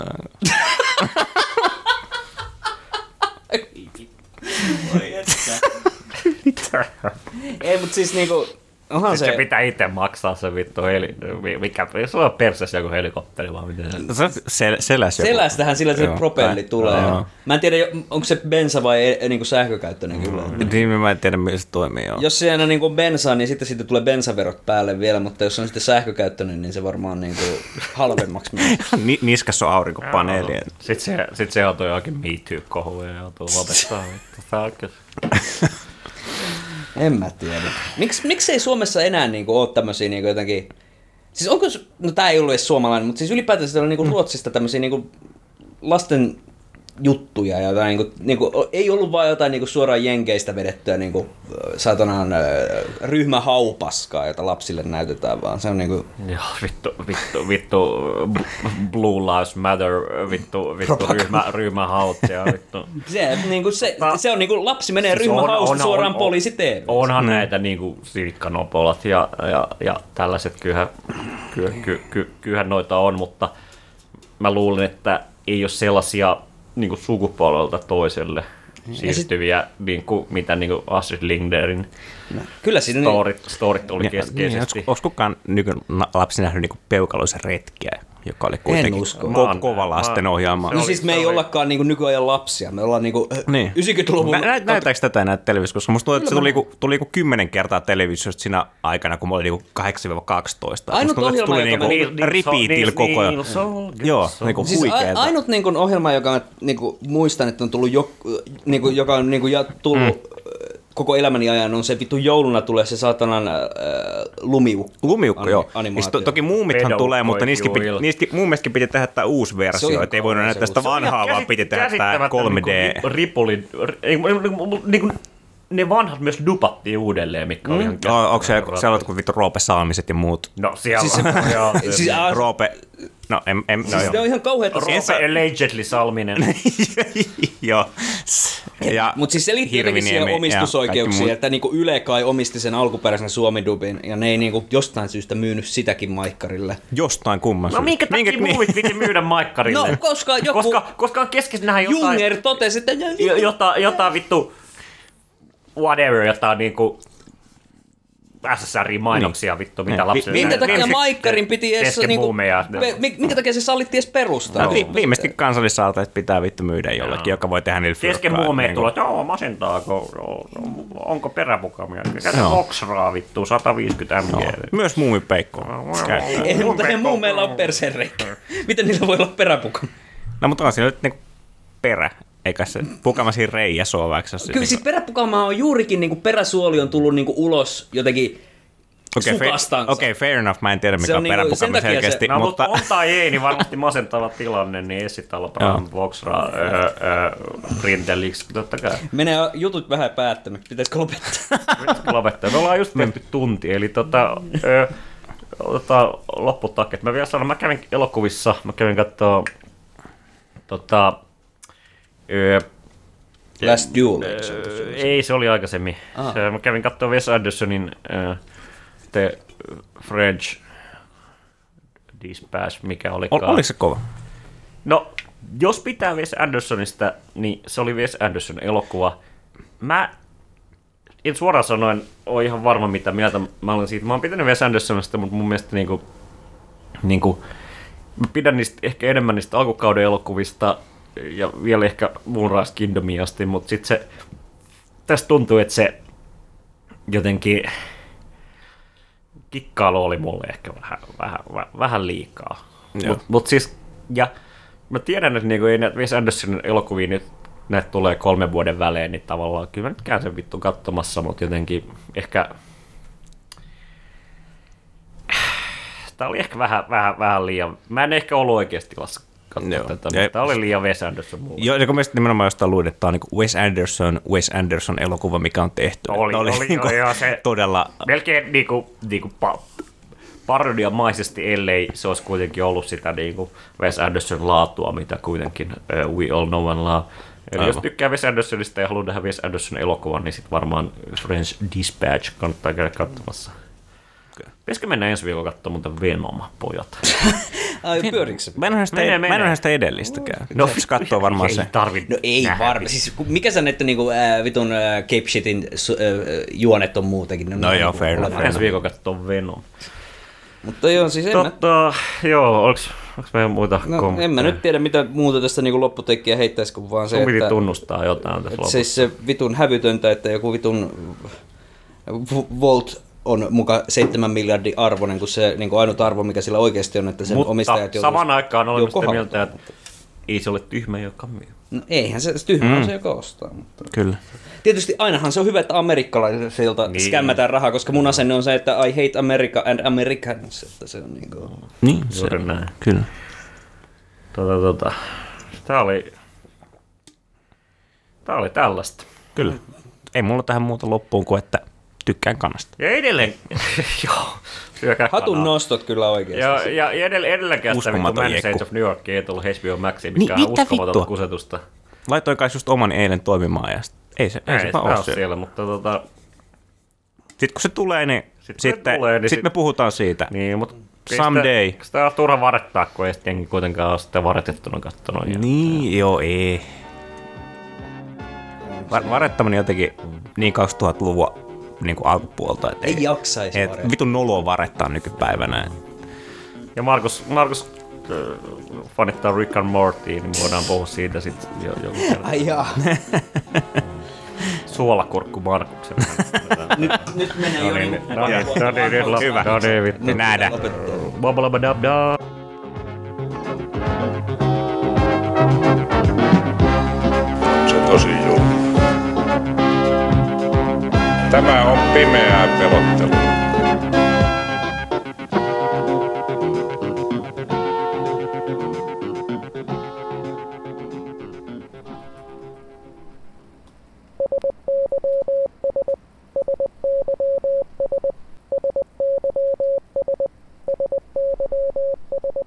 Ei, mutta siis niinku, onhan Sitten se... se pitää itse maksaa se vittu heli, mikä, se on perseessä joku helikopteri vaan miten se... No se on sel- seläs joku. Selästähän sillä se propelli tulee. joo. Mä en tiedä, onko se bensa vai e- niinku sähkökäyttöinen kyllä. Niin mä en tiedä, millä se toimii. Joo. Jos siinä niinku bensaa, niin sitten siitä tulee bensaverot päälle vielä, mutta jos on sitten sähkökäyttöinen, niin se varmaan niinku halvemmaksi menee. Ni- niskassa on aurinkopaneeli. Sitten se, sit se joutuu johonkin Me Too-kohuun ja joutuu lopettaa. vittu. Tää on kyllä- En mä tiedä. Miks, miksei Suomessa enää niinku ole tämmöisiä niinku jotenkin... Siis onko, no tää ei ollut edes suomalainen, mutta siis ylipäätään siellä on niinku Ruotsista tämmöisiä niinku lasten juttuja ja jotain, niinku, niinku, ei ollut vaan jotain niinku suoraan jenkeistä vedettyä niinku, ö, satanaan ryhmähaupaskaa, jota lapsille näytetään, vaan se on niinku... Joo, vittu, vittu, vittu, Blue Lives Matter, vittu, vittu Propaganda. ryhmä, ryhmähaut ja vittu. Se, niinku, se, se on niinku, lapsi menee Siis on- ryhmähausta on- suoraan on- poliisi TV. Onhan näitä niinku silikkanopolat ja, ja, ja tällaiset, kyllähän, ky, ky, ky, kyllähän noita on, mutta mä luulen, että ei ole sellaisia niinku sukupolvelta toiselle siirtyviä, niin kuin, mitä niinku Astrid Lindgrenin Kyllä siinä... storit, storit oli Niin, keskeisesti. Niin, Onko kukaan nykylapsi nähnyt niinku peukaloisen retkiä? Joka oli kuitenkin usko. ko- kova lasten ohjaama. No siis me ei ollakaan niinku nykyajan lapsia, me ollaan niinku Niin. 90-luvun... Nä, nä, näytääkö tätä enää televisiossa? Koska musta tuntuu, että se tuli, niinku, tuli niinku kymmenen kertaa televisiosta siinä aikana, kun mä olin niinku 8-12. Ainut tuntuu, ohjelma, tuli joka niinku repeatillä koko ajan. Joo, niinku Siis huikeeta. ainut niin kuin, ohjelma, joka mä niin kuin, muistan, että on tullut, jo, niin kuin, joka on niin kuin, ja, tullut mm. Koko elämäni ajan, on se vittu jouluna tulee se saatanan äh, lumiukko. Lumiukko, Ani- joo. animaatio. Sit to, toki muumithan Pedo tulee, mutta niistäkin, piti, niistäkin mun mielestäkin piti tehdä tämä uusi versio, oli että ei voinut näyttää sitä vanhaa, vaan piti tehdä tämä 3D. Niin ripulin, niin, niin, niin, ne vanhat myös dupattiin uudelleen, mikä oli ihan No, onko se siellä jotkut vittu Roope Saamiset ja muut? No siellä Siis on, se- joo. Siis, äh, Roope, no en, en, no siis ne joo. on ihan kauheita. Roope allegedly Salminen. joo. Ja Mutta siis se liittyy jotenkin siihen omistusoikeuksiin, että niinku Yle kai omisti sen alkuperäisen suomidubin, ja ne ei niinku jostain syystä myynyt sitäkin maikkarille. Jostain kumman No minkä takia niin- muuvit piti myydä maikkarille? No, koska joku- Koska, koska on keskessä nähdä jotain... Junger totesi, että jo- jota, jotain vittu whatever, jotain niinku SSRI-mainoksia vittu, mitä Niin. lapsille... minkä takia niin- maikkarin piti edes kesken niinku, mi- minkä takia se sallittiin edes perustaa? No, vi- viimeisesti kansallisaalteet pitää vittu myydä jollekin, joka voi tehdä niillä Kesken fyrkkaa, buumeja niinku- tulee, että joo, masentaako, no, onko peräpukamia? Käytä Joo. Oxraa vittu, 150 mg. Myös muumipeikko. Ei, mutta he muu meillä on persereikkä. Miten niillä voi olla peräpukan? No mutta on siinä nyt niinku perä, eikä se pukama siinä reiässä ole, vaikka se... Kyllä siis peräpukama on juurikin niinku peräsuoli on tullut niinku ulos jotenkin Okei, fair, sukastansa. okay, fair enough, mä en tiedä Se mikä on on niinku- peräpukama sen takia se- selkeästi, No, mutta on tai ei, niin varmasti masentava tilanne, niin esitellä Brown Voxra Printeliksi, totta kai. Menee jutut vähän päättänyt. Pitäisikö lopettaa? Pitäisikö lopettaa? Me ollaan just tehty tunti, eli tota, ö, otetaan lopputakket. Mä vielä sanon, mä kävin elokuvissa, mä kävin kattoo tota, ö, Last Duel, eikö se Ei, se oli aikaisemmin. Aha. Se, mä kävin katsoa Wes Andersonin uh, The French Dispatch, mikä oli. Ol, oliko se kova? No, jos pitää Wes Andersonista, niin se oli Wes Anderson elokuva. Mä en suoraan sanoen ole ihan varma, mitä mieltä mä olen siitä. Mä oon pitänyt Wes Andersonista, mutta mun mielestä niinku, niinku, mä pidän niistä ehkä enemmän niistä alkukauden elokuvista ja vielä ehkä Moonrise Kingdomiin asti, mutta sitten se, tästä tuntuu, että se jotenkin kikkailu oli mulle ehkä vähän, vähän, vähän, liikaa. Mutta mut siis, ja mä tiedän, että niinku ei näitä Wes Andersonin elokuvia nyt näitä tulee kolmen vuoden välein, niin tavallaan kyllä mä nyt käyn sen vittu katsomassa, mutta jotenkin ehkä Tämä oli ehkä vähän, vähän, vähän liian... Mä en ehkä ollut oikeasti tilassa katsoa Joo. tätä, Ja- mutta tämä oli liian Wes Anderson mulle. Joo, ja kun mielestäni nimenomaan jostain luin, että tämä on niin Wes Anderson, Wes Anderson elokuva, mikä on tehty. Oli, Että oli, niinku oli, joo, se- todella... Melkein niinku, niinku pa, parodiamaisesti, ellei se olisi kuitenkin ollut sitä niinku Wes Anderson laatua, mitä kuitenkin uh, We All Know and Love. Eli jos Aivan. tykkää Wes Andersonista ja haluaa nähdä Wes Anderson elokuvan, niin sitten varmaan French Dispatch kannattaa käydä katsomassa. Pitäisikö mennä ensi viikolla katsomaan muuten Venom, pojat? Ai, pyörikö se? Mä en ole sitä, Menee, mä en ole sitä edellistäkään. No, se katsoo varmaan ei se. Tarvi No ei varmaan. Siis mikä sä näette niinku, ää, vitun ää, Cape Shitin ää, juonet on muutenkin? No ihan joo, niinku fair enough. Ensi viikolla katsoa Venom. Mutta joo, siis en mä, Totta, joo, onks, onks meillä muita no, kommentteja? en mä nyt tiedä, mitä muuta tästä niinku lopputekijä heittäisi, kuin vaan se, Sun piti että, tunnustaa jotain tässä lopussa. siis se vitun hävytöntä, että joku vitun Volt on muka 7 miljardin arvoinen, kun se niin ainut arvo, mikä sillä oikeasti on, että sen Mutta omistajat joutuis- samaan aikaan olemme sitä mieltä, että ei se ole tyhmä, joka myy. No eihän se, tyhmä mm. on se, joka ostaa. Mutta... Kyllä. Tietysti ainahan se on hyvä, että amerikkalaisilta Niin. skämmätään rahaa, koska mun asenne on se, että I hate America and Americans, että se on niin kuin... Niin, se, Juuri näin. kyllä. Tota, tota. Tää oli... Tää oli tällaista. Kyllä. Ei mulla tähän muuta loppuun kuin, että tykkään kanasta. Ja edelleen... joo, syökää Hatun kanaa. nostot kyllä oikeasti. Ja, ja, ja edell- edelläkään sitä vittu Uskomaton Man. Saints of New York ei tullut HBO Maxiin, Niin, mikä on mitä uskomatonta vittua? kusetusta. Laitoin kai just oman eilen toimimaan ja sit, ei se, ei, Ei, se vaan ole siellä. siellä, mutta tota... Sitten kun se tulee, niin Sit kun se sitten, tulee, niin sit sit- me puhutaan siitä. Niin, mutta... Someday. Sitä, sitä on turha varettaa, kun ei sitten kuitenkaan ole sitä varetettuna kattonut. Ja, Niin, joo, ei. Va- varettaminen jotenkin niin 2000-luvun niin kuin alkupuolta, että Ei jaksaisi et, vitun noloa varettaa nykypäivänä. ja Markus, Markus äh, fanittaa Rick and Morty, niin voidaan puhua siitä sitten jo, joku kerta. Ai jaa. Suolakurkku Markuksen. Nyt, nyt menee No jo niin, niinku... no niin, no niin, nyt loppu. Hyvä. No niin, vittu. Nähdään. lopettaa. Babalabadabda. Se tosi julma. Tämä on pimeää pelottelua. you